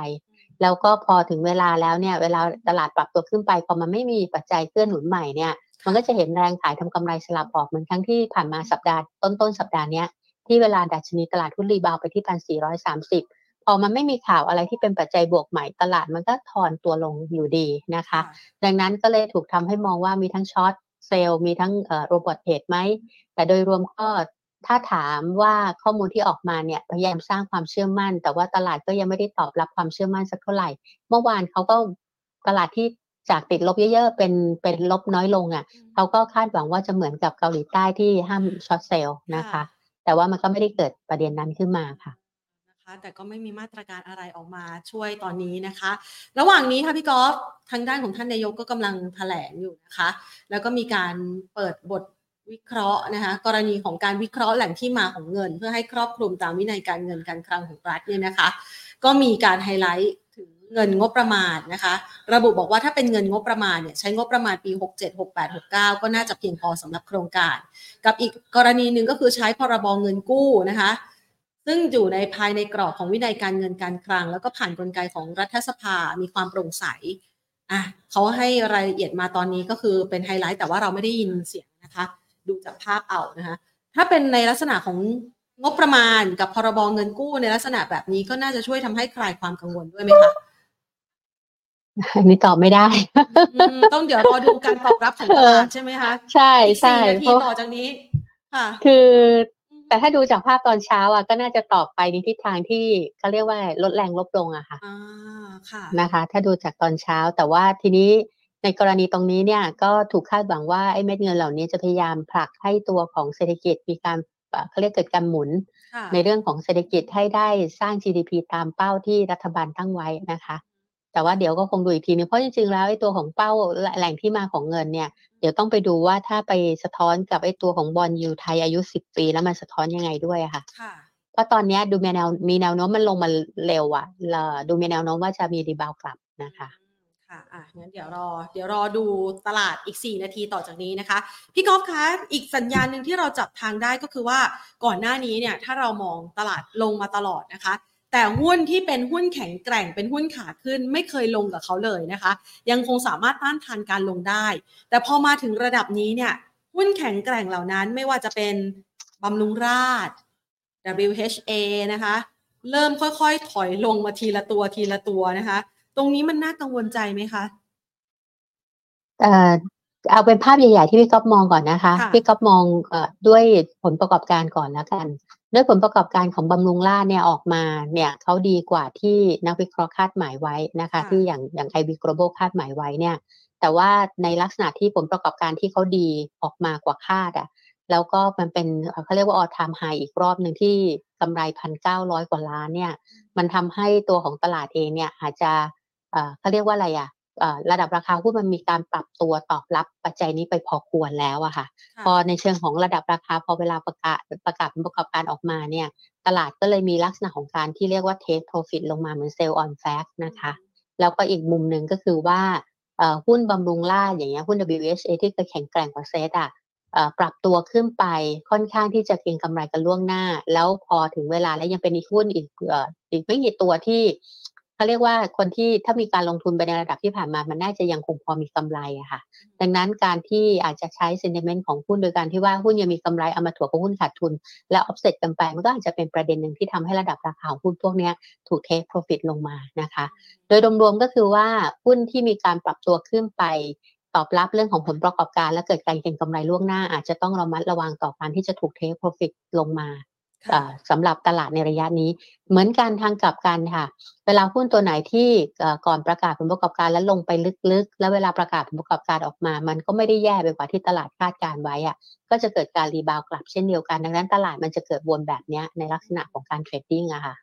แล้วก็พอถึงเวลาแล้วเนี่ยเวลาตลาดปรับตัวขึ้นไปพอมันไม่มีปัจจัยเกื้อหนุนใหม่เนี่ยมันก็จะเห็นแรงขายทำกำไรสลับออกเหมือนครั้งที่ผ่านมาสัปดาห์ต้นต้นสัปดาห์นี้ ที่เวลาดัชนีตลาดหุ้น rebound ไปที่พันสี่ร้อยสามสิบพอมันไม่มีข่าวอะไรที่เป็นปัจจัยบวกใหม่ตลาดมันก็ถอนตัวลงอยู่ดีนะคะ ดังนั้นก็เลยถูกทำให้มองว่ามีทั้ง short sell มีทั้ง robot trade ไหม แต่โดยรวมก็ถ้าถามว่าข้อมูลที่ออกมาเนี่ยพยายามสร้างความเชื่อมั่น แต่ว่าตลาดก็ยังไม่ได้ตอบรับความเชื่อมั่นสักเท่าไหร่ เมื่อวานเขาก็ตลาดที่จากติดลบเยอะๆ เป็นเป็นลบน้อยลงอะ่ะเขาก็คาดหวังว่าจะเหมือนกับเกาหลีใต้ที่ห้ามช็อตเซลล์นะคะ แต่ว่ามันก็ไม่ได้เกิดประเด็นนั้นขึ้นมาค่ะะแต่ก็ไม่มีมาตรการอะไรออกมาช่วยตอนนี้นะคะ ระหว่างนี้ค่ะพี่กอล์ฟทางด้านของท่านนายกก็กำลังแถลงอยู่นะคะ แล้วก็มีการเปิดบทวิเคราะห์นะคะ กรณีของการวิเคราะห์แหล่งที่มาของเงิน เพื่อให้ครอบคลุมตามวินัยการเงินการคลังของรัฐเนี่ยนะคะ ก็มีการไฮไลท์ เงินงบประมาณนะคะ ระบุบอกว่าถ้าเป็นเงินงบประมาณเนี่ยใช้งบประมาณปี 67 68 69 ก็น่าจะเพียงพอสำหรับโครงการ กับอีกกรณีหนึ่งก็คือใช้พรบเงินกู้นะคะ ซึ่งอยู่ในภายในกรอบของวินัยการเงินการคลัง แล้วก็ผ่านกลไกของรัฐสภามีความโปร่งใสอะเขาให้รายละเอียดมาตอนนี้ก็คือเป็นไฮไลท์แต่ว่าเราไม่ได้ยินเสียงนะคะ ดูจากภาพเอานะคะถ้าเป็นในลักษณะของงบประมาณกับพรบเงินกู้ในลักษณะแบบนี้ก็น่าจะช่วยทำให้คลายความกังวลด้วยไหมคะ อันนี้ตอบไม่ได้ ต้องเดี๋ยวรอดูการตอบรับของตลาดใช่ไหมคะ ใช่ใช่นาทีต่อจากนี้ค่ะคือแต่ถ้าดูจากภาพตอนเช้าอะก็น่าจะตอบไปในทิศทางที่เขาเรียกว่าลดแรงลบลงอะค่ะนะคะ ถ้าดูจากตอนเช้าแต่ว่าทีนี้ในกรณีตรงนี้เนี่ยก็ถูกคาดหวังว่าไอ้เม็ดเงินเหล่านี้จะพยายามผลักให้ตัวของเศรษฐกิจมีการเขาเรียกเกิดการหมุน ในเรื่องของเศรษฐกิจให้ได้สร้าง GDP ตามเป้าที่รัฐบาลตั้งไว้นะคะ แต่ว่าเดี๋ยวก็คงดูอีกทีนึงเพราะจริงๆแล้วไอ้ตัวของเป้าแหล่งที่มาของเงินเนี่ย เดี๋ยวต้องไปดูว่าถ้าไปสะท้อนกับไอ้ตัวของบอลยูไทยอายุสิบปี แล้วมันสะท้อนยังไงด้วยค่ะเพราะตอนนี้ดูมีแนวมีแนวโน้มมันลงมาเร็วอะดูมีแนวโน้มว่าจะมีรีบาวกลับนะคะ่ะอะงั้นเดี๋ยวรอ เดี๋ยวรอดูตลาดอีก 4 นาทีต่อจากนี้นะคะ พี่กอล์ฟคะ อีกสัญญาณหนึ่งที่เราจับทางได้ก็คือว่าก่อนหน้านี้เนี่ย ถ้าเรามองตลาดลงมาตลอดนะคะ แต่หุ้นที่เป็นหุ้นแข็งแกร่งเป็นหุ้นขาขึ้นไม่เคยลงกับเขาเลยนะคะ ยังคงสามารถต้านทานการลงได้ แต่พอมาถึงระดับนี้เนี่ยหุ้นแข็งแกร่งเหล่านั้นไม่ว่าจะเป็นบำรุงราช WHA นะคะ เริ่มค่อยๆ ถอยลงมาทีละตัวทีละตัวนะคะ ตรงนี้มันน่ากังวลใจไหมคะเอ่อเอาเป็นภาพใหญ่ๆที่พี่ก๊อฟมองก่อนนะคะ พี่ก๊อฟมองเอ่อด้วยผลประกอบการก่อนแล้วกัน ด้วยผลประกอบการของบำรุงราษฎร์เนี่ยออกมาเนี่ยเขาดีกว่าที่นักวิเคราะห์คาดหมายไว้นะคะค่ะที่อย่างอย่าง IB Global คาดหมายไว้เนี่ย แต่ว่าในลักษณะที่ผลประกอบการที่เขาดีออกมากว่าคาดอะแล้วก็มันเป็นเอ่อเขาเรียกว่า all time high อีกรอบหนึ่งที่กำไรพันเก้าร้อยกว่าล้านเนี่ย มันทำให้ตัวของตลาดเองเนี่ยอาจจะเอ่อเขาเรียกว่าอะไรอะเอ่อ ระดับราคาหุ้นมันมีการปรับตัวตอบรับปัจจัยนี้ไปพอควรแล้วอะค่ะค่ะ พอในเชิงของระดับราคาพอเวลาประกาศประกาศผลประกอบการออกมาเนี่ย ตลาดก็เลยมีลักษณะของการที่เรียกว่า take profit ลงมาเหมือน sell on fact นะคะ แล้วก็อีกมุมหนึ่งก็คือว่าเอ่อหุ้นบำรุงราษฎร์อย่างเงี้ยหุ้น WHA ที่เคยแข็งแกร่งกว่าเซตอะเอ่อปรับตัวขึ้นไปค่อนข้างที่จะเก็งกำไรกันล่วงหน้า แล้วพอถึงเวลาแล้วยังเป็นอีกหุ้นอีกเอ่ออีกไม่กี่ตัวที่ เขาเรียกว่าคนที่ถ้ามีการลงทุนไปในระดับที่ผ่านมา มันน่าจะยังคงพอมีกำไรอะค่ะ ดังนั้นการที่อาจจะใช้ sentiment ของหุ้นโดยการที่ว่าหุ้นยังมีกำไรเอามาถั่วกับหุ้นขาดทุน และ offset กันไปมันก็อาจจะเป็นประเด็นหนึ่งที่ทำให้ระดับราคาของหุ้นพวกเนี้ยถูก take profit ลงมานะคะ โดยรวมๆก็คือว่าหุ้นที่มีการปรับตัวขึ้นไปตอบรับเรื่องของผลประกอบการ และเกิดการเก็งกำไรล่วงหน้าอาจจะต้องระมัดระวังต่อการที่จะถูก take profit ลงมาค่ะเอ่อ สำหรับตลาดในระยะนี้ เหมือนกันทางกลับกันค่ะ เวลาหุ้นตัวไหนที่ก่อนประกาศผลประกอบการแล้วลงไปลึกๆ แล้วเวลาประกาศผลประกอบการออกมา มันก็ไม่ได้แย่ไปกว่าที่ตลาดคาดการณ์ไว้อะก็จะเกิดการ rebound กลับเช่นเดียวกัน ดังนั้นตลาดมันจะเกิดวนแบบนี้ในลักษณะของการ trading อะค่ะ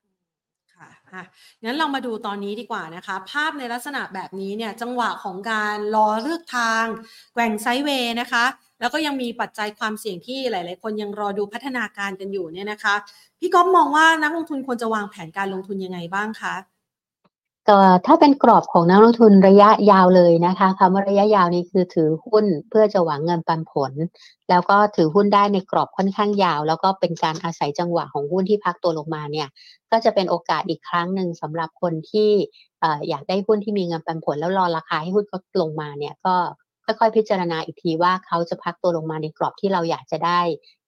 อะงั้นเรามาดูตอนนี้ดีกว่านะคะ ภาพในลักษณะแบบนี้เนี่ยจังหวะของการรอเลือกทางแกว่ง sideway นะคะ แล้วก็ยังมีปัจจัยความเสี่ยงที่หลาย ๆ คนยังรอดูพัฒนาการกันอยู่เนี่ยนะคะ พี่ก๊อฟมองว่านักลงทุนควรจะวางแผนการลงทุนยังไงบ้างคะ ถ้าเป็นกรอบของนักลงทุนระยะยาวเลยนะคะคำว่าระยะยาวนี้คือถือหุ้นเพื่อจะหวังเงินปันผล แล้วก็ถือหุ้นได้ในกรอบค่อนข้างยาว แล้วก็เป็นการอาศัยจังหวะของหุ้นที่พักตัวลงมาเนี่ย ก็จะเป็นโอกาสอีกครั้งหนึ่งสำหรับคนที่เอ่ออยากได้หุ้นที่มีเงินปันผล แล้วรอราคาให้หุ้นเขาลงมาเนี่ยก็ค่อยๆพิจารณาอีกทีว่าเขาจะพักตัวลงมาในกรอบที่เราอยากจะได้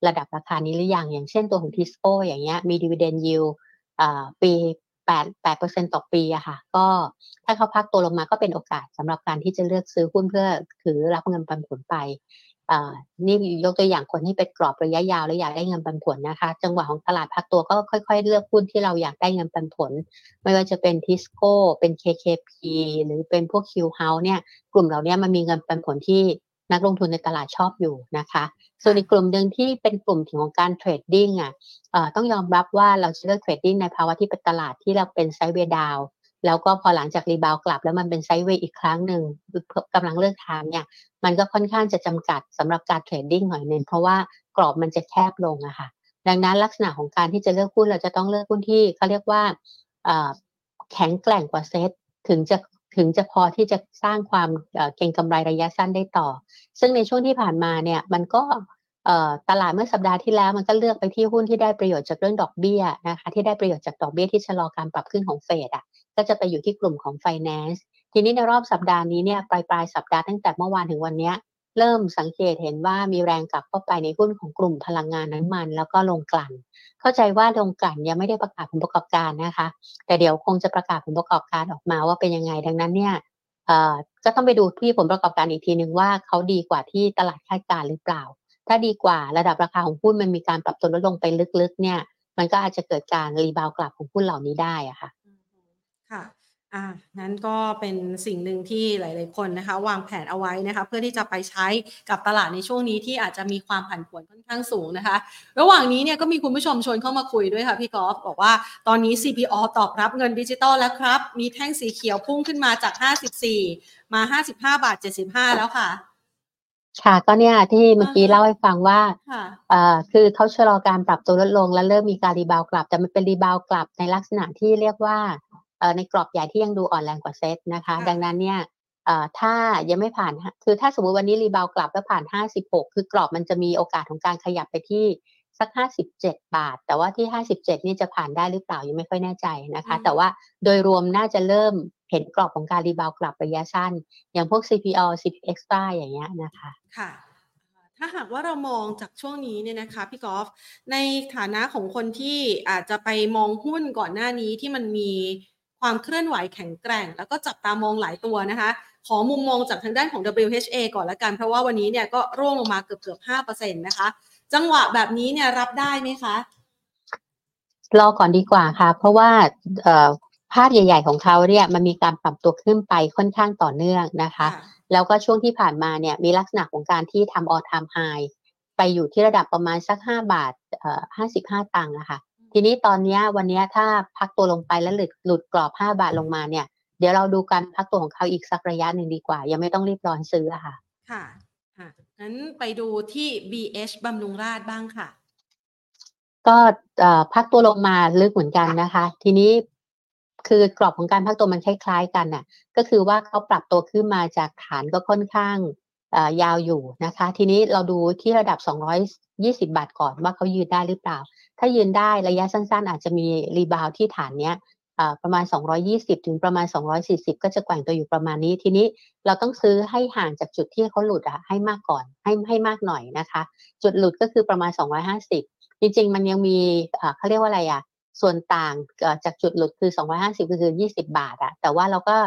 ระดับราคานี้หรือยังอย่างเช่นตัวของทิสโก้อย่างเงี้ยมีดีเวเดนยิวปี แปเต่อปีอะค่ะ ก็ถ้าเขาพักตัวลงมาก็เป็นโอกาสสำหรับการที่จะเลือกซื้อหุ้นเพื่อถือรับเงินปันผลไปนี่ยกตัวอย่างคนที่เป็นกรอบระยะยาวและอยากได้เงินปันผลนะคะ จังหวะของตลาดพักตัวก็ค่อยๆ เลือกหุ้นที่เราอยากได้เงินปันผล ไม่ว่าจะเป็นทิสโก้เป็น KKP หรือเป็นพวก Q House เนี่ยกลุ่มเหล่านี้มันมีเงินปันผลที่ นักลงทุนในตลาดชอบอยู่นะคะ ส่วนอีกกลุ่มหนึ่งที่เป็นกลุ่มของการ trading อะต้องยอมรับว่าเราจะเลือก trading ในภาวะที่เป็นตลาดที่เราเป็น sideway down แล้วก็พอหลังจาก rebound กลับแล้วมันเป็น sideway อีกครั้งหนึ่งกำลังเลือกทางเนี่ยมันก็ค่อนข้างจะจำกัดสำหรับการ trading หน่อยหนึ่งเพราะว่ากรอบมันจะแคบลงอะค่ะ ดังนั้นลักษณะของการที่จะเลือกหุ้นเราจะต้องเลือกหุ้นที่เขาเรียกว่าแข็งแกร่งกว่าเซตถึงจะ ถึงจะพอที่จะสร้างความเอ่อเก็งกำไรระยะสั้นได้ต่อ ซึ่งในช่วงที่ผ่านมาเนี่ยมันก็ตลาดเมื่อสัปดาห์ที่แล้วมันก็เลือกไปที่หุ้นที่ได้ประโยชน์จากเรื่องดอกเบี้ยนะคะที่ได้ประโยชน์จากดอกเบี้ยที่ชะลอการปรับขึ้นของเฟดอะก็จะไปอยู่ที่กลุ่มของไฟแนนซ์ทีนี้ในรอบสัปดาห์นี้เนี่ยปลายปลายสัปดาห์ตั้งแต่เมื่อวานถึงวันนี้ เริ่มสังเกตเห็นว่ามีแรงกลับเข้าไปในหุ้นของกลุ่มพลังงานน้ำมัน แล้วก็โรงกลั่น เข้าใจว่าลงกลั่นยังไม่ได้ประกาศผลประกอบการนะคะ แต่เดี๋ยวคงจะประกาศผลประกอบการออกมาว่าเป็นยังไงดังนั้นเนี่ยก็ต้องไปดูที่ผลประกอบการอีกทีหนึ่งว่าเขาดีกว่าที่ตลาดคาดการณ์หรือเปล่า ถ้าดีกว่าระดับราคาของหุ้นมันมีการปรับตัวลดลงไปลึกๆ เนี่ย มันก็อาจจะเกิดการรีบาวกลับของหุ้นเหล่านี้ได้อะค่ะ ค่ะ อ่านั้นก็เป็นสิ่งหนึ่งที่หลาย ๆ คนนะคะ วางแผนเอาไว้นะคะ เพื่อที่จะไปใช้กับตลาดในช่วงนี้ที่อาจจะมีความผันผวนค่อนข้างสูงนะคะ ระหว่างนี้เนี่ยก็มีคุณผู้ชมชวนเข้ามาคุยด้วยค่ะพี่กอล์ฟบอกว่าตอนนี้ CPO ตอบรับเงินดิจิตอลแล้วครับ มีแท่งสีเขียวพุ่งขึ้นมาจาก 54 มา 55 บาท 75 แล้วค่ะ ค่ะก็เนี่ยที่เมื่อกี้อ่าฮะเล่าให้ฟังว่าค่ะเอ่อคือเขาชะลอการปรับตัวลดลงและเริ่มมีการ rebound กลับ แต่มันเป็น rebound กลับในลักษณะที่เรียกว่าเอ่อ ในกรอบใหญ่ที่ยังดูอ่อนแรงกว่าเซตนะคะค่ะดังนั้นเนี่ยเอ่อถ้ายังไม่ผ่านฮะคือถ้าสมมุติวันนี้ rebound กลับแล้วผ่าน 56 คือกรอบมันจะมีโอกาสของการขยับไปที่สัก 57 บาท แต่ว่าที่ 57 นี่จะผ่านได้หรือเปล่ายังไม่ค่อยแน่ใจนะคะอืมแต่ว่าโดยรวมน่าจะเริ่มเห็นกรอบของการ rebound กลับระยะสั้น อย่างพวก CP All CP Axtra อย่างเงี้ยนะคะ ค่ะ ถ้าหากว่าเรามองจากช่วงนี้เนี่ยนะคะพี่กอล์ฟในฐานะของคนที่อาจจะไปมองหุ้นก่อนหน้านี้ที่มันมี ความเคลื่อนไหวแข็งแกร่ง แล้วก็จับตามองหลายตัวนะคะขอมุมมองจากทางด้านของ WHA ก่อนละกัน เพราะว่าวันนี้เนี่ยก็ร่วงลงมาเกือบเกือบห้าเปอร์เซ็นต์นะคะ จังหวะแบบนี้เนี่ยรับได้ไหมคะ รอก่อนดีกว่าค่ะ เพราะว่าเอ่อภาพใหญ่ ๆ ของเขาเนี่ยมันมีการปรับตัวขึ้นไปค่อนข้างต่อเนื่องนะคะ แล้วก็ช่วงที่ผ่านมาเนี่ยมีลักษณะของการที่ทำออทามไฮไปอยู่ที่ระดับประมาณสัก 5 บาทเอ่อ55 ตังค์อะค่ะ ทีนี้ตอนนี้วันนี้ถ้าพักตัวลงไปแล้วหลุดหลุดกรอบ 5 บาทลงมาเนี่ย เดี๋ยวเราดูการพักตัวของเขาอีกสักระยะหนึ่งดีกว่า ยังไม่ต้องรีบร้อนซื้ออะค่ะ ค่ะค่ะงั้นไปดูที่ BH บำรุงราษฎร์บ้างค่ะ ก็เอ่อพักตัวลงมาลึกเหมือนกันนะคะ ทีนี้คือกรอบของการพักตัวมันคล้ายๆกันน่ะ ก็คือว่าเขาปรับตัวขึ้นมาจากฐานก็ค่อนข้างเอ่อยาวอยู่นะคะ ทีนี้เราดูที่ระดับ 220 บาทก่อนว่าเขายืนได้หรือเปล่า ถ้ายืนได้ระยะสั้น ๆ อาจจะมีรีบาวที่ฐานเนี้ยประมาณ 220 ถึงประมาณ 240 ก็จะแกว่งตัวอยู่ประมาณนี้ทีนี้เราต้องซื้อให้ห่างจากจุดที่เขาหลุดอะให้มากก่อนให้ให้มากหน่อยนะคะ จุดหลุดก็คือประมาณ 250 จริง ๆ มันยังมีเขาเรียกว่าอะไรอะส่วนต่างจากจุดหลุดคือ 250 ก็คือ 20 บาทอะแต่ว่าเราก็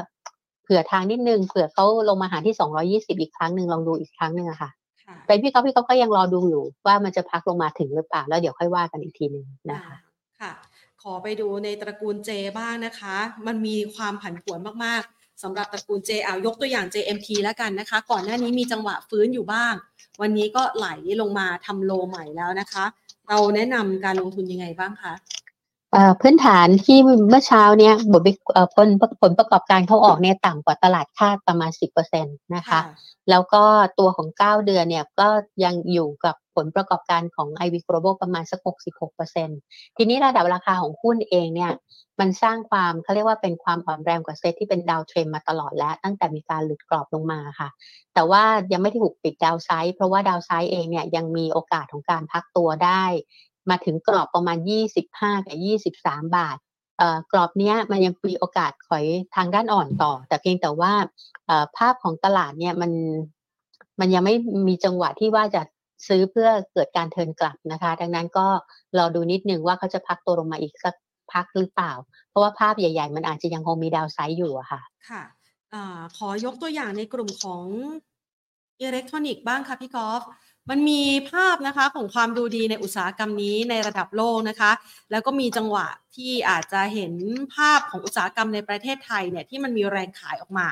เผื่อทางนิดนึงเผื่อเขาลงมาหาที่ 220 อีกครั้งหนึ่งลองดูอีกครั้งหนึ่งอะคะค่ะ เป็นพี่ก๊อฟพี่ก๊อฟก็ยังรอดูอยู่ว่ามันจะพักลงมาถึงหรือเปล่า แล้วเดี๋ยวค่อยว่ากันอีกทีหนึ่งนะคะค่ะ ขอไปดูในตระกูลเจบ้างนะคะ มันมีความผันผวนมากๆสำหรับตระกูลเจเอายกตัวอย่าง JMT แล้วกันนะคะ ก่อนหน้านี้มีจังหวะฟื้นอยู่บ้าง วันนี้ก็ไหลลงมาทำโลใหม่แล้วนะคะ เราแนะนำการลงทุนยังไงบ้างคะเอ่อ พื้นฐานที่เมื่อเช้าเนี่ยบทวิเอ่อผลผลประกอบการเขาออกเนี่ยต่ำกว่าตลาดคาดประมาณ 10%นะคะ แล้วก็ตัวของ 9 เดือนเนี่ยก็ยังอยู่กับผลประกอบการของ IV Global ประมาณสัก 66%ทีนี้ระดับราคาของหุ้นเองเนี่ยมันสร้างความเขาเรียกว่าเป็นความอ่อนแรงกว่าเซตที่เป็นดาวเทรนมาตลอดแล้ว ตั้งแต่มีการหลุดกรอบลงมาค่ะ แต่ว่ายังไม่ได้ถูกปิดดาวไซด์เพราะว่าดาวไซด์เองเนี่ยยังมีโอกาสของการพักตัวได้ มาถึงกรอบประมาณ 25 กับ 23 บาทเอ่อกรอบนี้มันยังมีโอกาสถอยทางด้านอ่อนต่อ แต่เพียงแต่ว่าภาพของตลาดเนี่ยมันมันยังไม่มีจังหวะที่ว่าจะซื้อเพื่อเกิดการเทิร์นกลับนะคะ ดังนั้นก็รอดูนิดนึงว่าเขาจะพักตัวลงมาอีกสักพักหรือเปล่า เพราะว่าภาพใหญ่ ๆ มันอาจจะยังคงมีดาวไซด์อยู่อะค่ะ ค่ะอขอยกตัวอย่างในกลุ่มของอิเล็กทรอนิกส์บ้างค่ะพี่กอล์ฟ มันมีภาพนะคะของความดูดีในอุตสาหกรรมนี้ในระดับโลกนะคะ แล้วก็มีจังหวะที่อาจจะเห็นภาพของอุตสาหกรรมในประเทศไทยเนี่ยที่มันมีแรงขายออกมา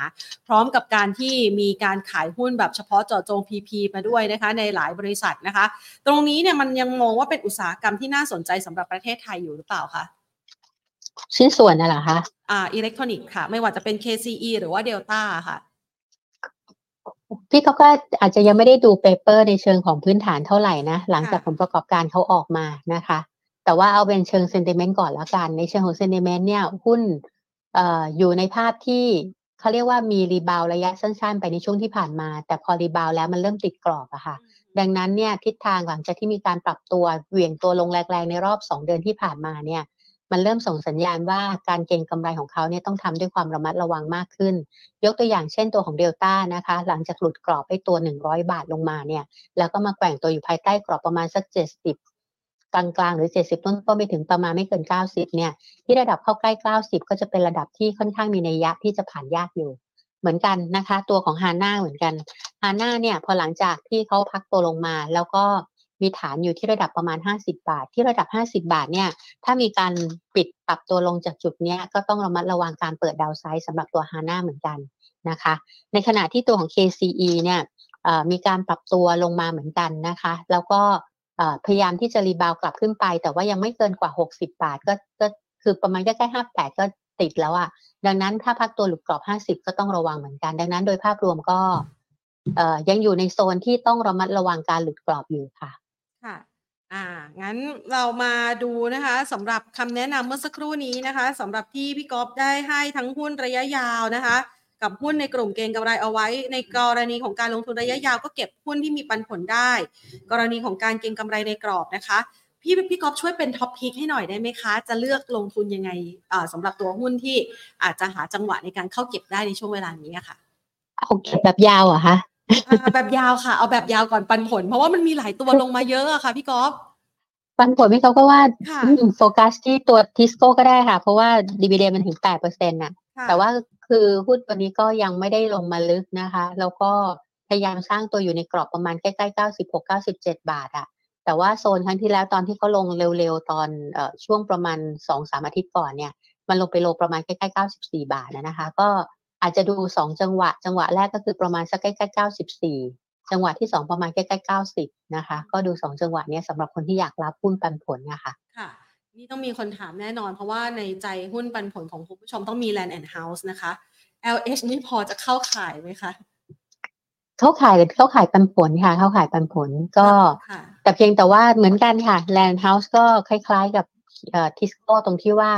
พร้อมกับการที่มีการขายหุ้นแบบเฉพาะเจาะจง PP มาด้วยนะคะในหลายบริษัทนะคะ ตรงนี้เนี่ยมันยังมองว่าเป็นอุตสาหกรรมที่น่าสนใจสำหรับประเทศไทยอยู่หรือเปล่าคะชิ้นส่วนน่ะเหรอคะอ่าอิเล็กทรอนิกส์ค่ะ ไม่ว่าจะเป็น KCE หรือว่า Delta ค่ะ พี่เขาก็อาจจะยังไม่ได้ดู paper ในเชิงของพื้นฐานเท่าไหร่นะ หลังจากผลประกอบการเขาออกมานะคะ แต่ว่าเอาเป็นเชิง sentiment ก่อนละกัน ในเชิงของ sentiment เนี่ยหุ้นเอ่ออยู่ในภาพที่เขาเรียกว่ามี rebound ระยะสั้น ๆ ไปในช่วงที่ผ่านมา แต่พอ rebound แล้วมันเริ่มติดกรอบอะค่ะ ดังนั้นเนี่ยทิศทางหลังจากที่มีการปรับตัวเหวี่ยงตัวลงแรงๆในรอบ 2 เดือนที่ผ่านมาเนี่ย มันเริ่มส่งสัญญาณว่าการเก็งกำไรของเขาเนี่ยต้องทำด้วยความระมัดระวังมากขึ้น ยกตัวอย่างเช่นตัวของเดลต้านะคะ หลังจากหลุดกรอบไปตัว 100 บาทลงมาเนี่ย แล้วก็มาแกว่งตัวอยู่ภายใต้กรอบประมาณสัก 70กลางๆหรือ 70 ต้นๆไปถึงประมาณไม่เกิน 90 เนี่ย ที่ระดับเข้าใกล้ 90 ก็จะเป็นระดับที่ค่อนข้างมีนัยยะที่จะผ่านยากอยู่ เหมือนกันนะคะ ตัวของฮาน่าเหมือนกันฮาน่าเนี่ย พอหลังจากที่เขาพักตัวลงมา แล้วก็ มีฐานอยู่ที่ระดับประมาณ 50 บาท ที่ระดับ 50 บาทเนี่ยถ้ามีการปิดปรับตัวลงจากจุดเนี้ยก็ต้องระมัดระวังการเปิดดาวไซด์สำหรับตัวฮาน่าเหมือนกันนะคะ ในขณะที่ตัวของ KCE เนี่ยมีการปรับตัวลงมาเหมือนกันนะคะ แล้วก็พยายามที่จะรีบาวกลับขึ้นไป แต่ว่ายังไม่เกินกว่า 60 บาท ก็ก็คือประมาณใกล้ๆ58 ก็ติดแล้วอะ่ะดังนั้นถ้าพักตัวหลุดกรอบ 50 ก็ต้องระวังเหมือนกัน ดังนั้นโดยภาพรวมก็ยังอยู่ในโซนที่ต้องระมัดระวังการหลุดกรอบอยู่ค่ะ ค่ะอ่างั้นเรามาดูนะคะสำหรับคำแนะนำเมื่อสักครู่นี้นะคะสำหรับที่พี่ก๊อฟได้ให้ทั้งหุ้นระยะยาวนะคะ กับหุ้นในกลุ่มเก็งกำไรเอาไว้ ในกรณีของการลงทุนระยะยาวก็เก็บหุ้นที่มีปันผลได้ กรณีของการเก็งกำไรในกรอบนะคะพี่พี่กอล์ฟช่วยเป็น top pick ให้หน่อยได้ไหมคะ จะเลือกลงทุนยังไงอ่าสำหรับตัวหุ้นที่อาจจะหาจังหวะในการเข้าเก็บได้ในช่วงเวลานี้ค่ะ เอาเก็บแบบยาวอะคะ แบบยาวค่ะ เอาแบบยาวก่อนปันผล เพราะว่ามันมีหลายตัวลงมาเยอะอะค่ะ พี่กอล์ฟปันผลพี่เขาก็ว่าค่ะอืมโฟกัสที่ตัว TISCO ก็ได้ค่ะ เพราะว่าดีเวเดมันถึง8%น่ะค่ะ แต่ว่าคือหุ้นตัวนี้ก็ยังไม่ได้ลงมาลึกนะคะ แล้วก็พยายามสร้างตัวอยู่ในกรอบประมาณใกล้ๆ96 97บาทอะแต่ว่าโซนครั้งที่แล้วตอนที่เขาลงเร็วๆ ตอนเอ่อช่วงประมาณสองสามอาทิตย์ก่อนเนี่ย มันลงไป low ประมาณใกล้ๆเก้าสิบสี่บาทนะคะ ก็ อาจจะดูสองจังหวะ จังหวะแรกก็คือประมาณสักใกล้ๆเก้าสิบสี่จังหวะที่สองประมาณใกล้ๆเก้าสิบนะคะ ก็ดูสองจังหวะเนี้ยสำหรับคนที่อยากรับหุ้นปันผลนะคะค่ะ นี่ต้องมีคนถามแน่นอน เพราะว่าในใจหุ้นปันผลของคุณผู้ชมต้องมี Land and House นะคะ LH นี่พอจะเข้าขายไหมคะเข้าขายเข้าขายปันผลค่ะ เข้าขายปันผลก็ค่ะแต่เพียงแต่ว่าเหมือนกันค่ะ Land House ก็คล้าย ๆกับ TISCO ตรงที่ว่า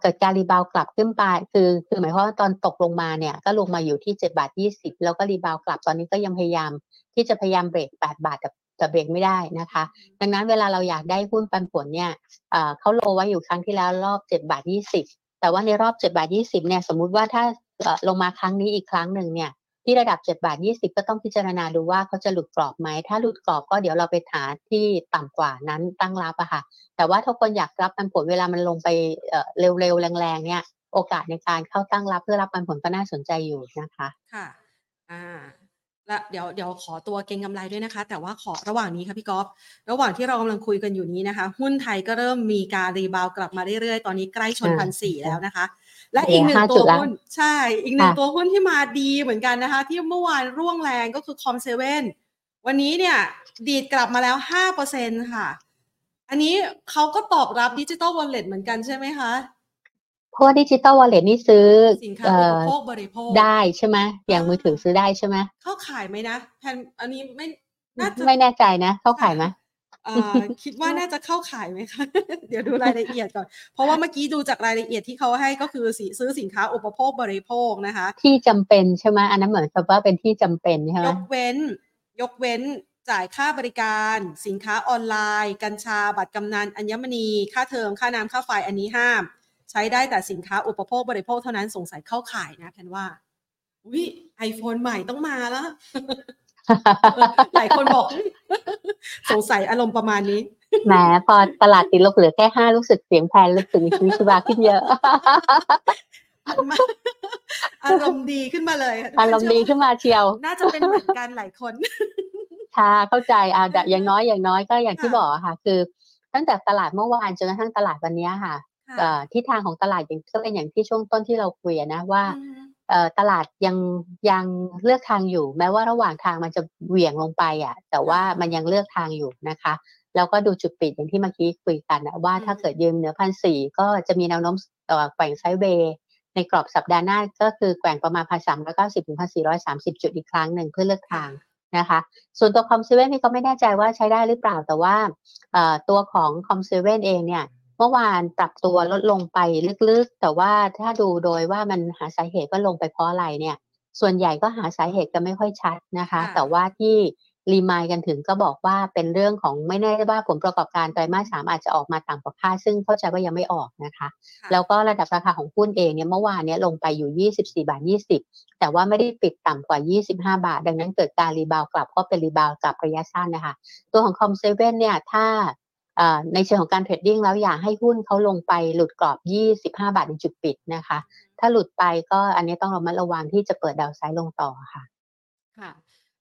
เกิดการ rebound กลับขึ้นไป คือคือหมายความว่าตอนตกลงมาเนี่ยก็ลงมาอยู่ที่7บาท20 แล้วก็ rebound กลับตอนนี้ก็ยังพยายาม ที่จะพยายามเบรก8บาทแต่แต่เบรกไม่ได้นะคะ ดังนั้นเวลาเราอยากได้หุ้นปันผลเนี่ยเขาโลไว้อยู่ครั้งที่แล้วรอบ7บาท20 แต่ว่าในรอบ7บาท20เนี่ยสมมุติว่าถ้าลงมาครั้งนี้อีกครั้งหนึ่งเนี่ย ที่ระดับ 7 บาท 20 ก็ต้องพิจารณาดูว่าเขาจะหลุดกรอบไหม ถ้าหลุดกรอบก็เดี๋ยวเราไปหาที่ต่ำกว่านั้นตั้งรับอะค่ะ แต่ว่าถ้าคนอยากรับปันผลเวลามันลงไปเร็วๆ แรงๆ เนี่ย โอกาสในการเข้าตั้งรับเพื่อรับปันผลก็น่าสนใจอยู่นะคะ ค่ะ อ่าแล้วเดี๋ยวเดี๋ยวขอตัวเก็งกำไรด้วยนะคะ แต่ว่าขอระหว่างนี้ค่ะพี่กอล์ฟระหว่างที่เรากำลังคุยกันอยู่นี้นะคะ หุ้นไทยก็เริ่มมีการ rebound กลับมาเรื่อยๆ ตอนนี้ใกล้ชนพันสี่แล้วนะคะ และอีกหนึ่งห้าจุดละตัวหุ้นใช่ อีกหนึ่งค่ะตัวหุ้นที่มาดีเหมือนกันนะคะ ที่เมื่อวานร่วงแรงก็คือ Com7วันนี้เนี่ย ดีดกลับมาแล้วห้าเปอร์เซ็นต์ค่ะ อันนี้เขาก็ตอบรับดิจิ t a ลวอลเล็ตเหมือนกันใช่ไหมคะเพราะว่า digital wallet นี่ซื้อสินค้าเอ่อุปอโภคบริโภคได้ใช่ไหมอย่างมือถือซื้อได้ใช่ไหมเข้าขายไหมนะแพนอันนี้ไม่น่าจะไม่แน่ใจนะเข้าขายไหมเอ่อ คิดว่าน่าจะเข้าขายไหมคะ เดี๋ยวดูรายละเอียดก่อน เพราะว่าเมื่อกี้ดูจากรายละเอียดที่เขาให้ก็คือสิซื้อสินค้าอุปโภคบริโภคนะคะ ที่จำเป็นใช่ไหมอันนั้นเหมือนกับว่าเป็นที่จำเป็นใช่ไหมยกเว้น ยกเว้นจ่ายค่าบริการ สินค้าออนไลน์ กัญชา บัตรกำนันอัญมณี ค่าเทอมค่าน้ำค่าไฟอันนี้ห้าม ใช้ได้แต่สินค้าอุปโภคบริโภคเท่านั้นสงสัยเข้าขายนะแพนว่าวิไอโฟนใหม่ต้องมาแล้ว หลายคนบอกอุ๊ยสงสัยอารมณ์ประมาณนี้แหมพอตลาดติดลบเหลือแค่ห้ารู้สึกเสียงแพนรู้สึกมีชีวิตชีวาขึ้นเยอะอารมณ์ดีขึ้นมาเลยค่ะอารมณ์ดีขึ้นมาเชียว น่าจะเป็นเหมือนกันหลายคนค่ะเข้าใจอ่าแต่อย่างน้อยอย่างน้อยก็อย่างที่ค่ะบอกอะค่ะ คือ ตั้งแต่ตลาดเมื่อวานจนกระทั่งตลาดวันเนี้ยค่ะค่ะเอ่อทิศทางของตลาดอย่างก็เป็นอย่างที่ช่วงต้นที่เราคุยอะนะว่าอืมเอ่อ ตลาดยังยังเลือกทางอยู่ แม้ว่าระหว่างทางมันจะเหวี่ยงลงไปอะ แต่ว่ามันยังเลือกทางอยู่นะคะแล้วก็ดูจุดปิดอย่างที่เมื่อกี้คุยกันนะว่าถ้าเกิดยืนเหนือพันสี่ก็จะมีแนวโน้มเอ่อแกว่งไซด์เวย์ในกรอบสัปดาห์หน้าก็คือแกว่งประมาณพันสามร้อยเก้าสิบถึงพันสี่ร้อยสามสิบจุดอีกครั้งหนึ่งเพื่อเลือกทางนะคะ ส่วนตัวคอมเซเว่นนี่ก็ไม่แน่ใจว่าใช้ได้หรือเปล่าแต่ว่าเอ่อตัวของคอมเซเว่นเองเนี่ย เมื่อวานปรับตัวลดลงไปลึกๆ แต่ว่าถ้าดูโดยว่ามันหาสาเหตุว่าลงไปเพราะอะไรเนี่ย ส่วนใหญ่ก็หาสาเหตุกันไม่ค่อยชัดนะคะค่ะแต่ว่าที่รีมายกันถึงก็บอกว่าเป็นเรื่องของไม่แน่ว่าผลประกอบการไตรมาสสามอาจจะออกมาต่ำกว่าคาดซึ่งเข้าใจว่ายังไม่ออกนะคะค่ะแล้วก็ระดับราคาของหุ้นเองเนี่ยเมื่อวานเนี่ยลงไปอยู่ 24 บาท 20 แต่ว่าไม่ได้ปิดต่ำกว่า 25 บาท ดังนั้นเกิดการ rebound กลับก็เป็น rebound กลับระยะสั้นนะคะ ตัวของ Com7เนี่ยถ้าเอ่อ ในเชิงของการ trading แล้วอยากให้หุ้นเขาลงไปหลุดกรอบ 25 บาทในจุดปิดนะคะ ถ้าหลุดไปก็อันนี้ต้องระมัดระวังที่จะเปิด downside ลงต่อค่ะ ค่ะ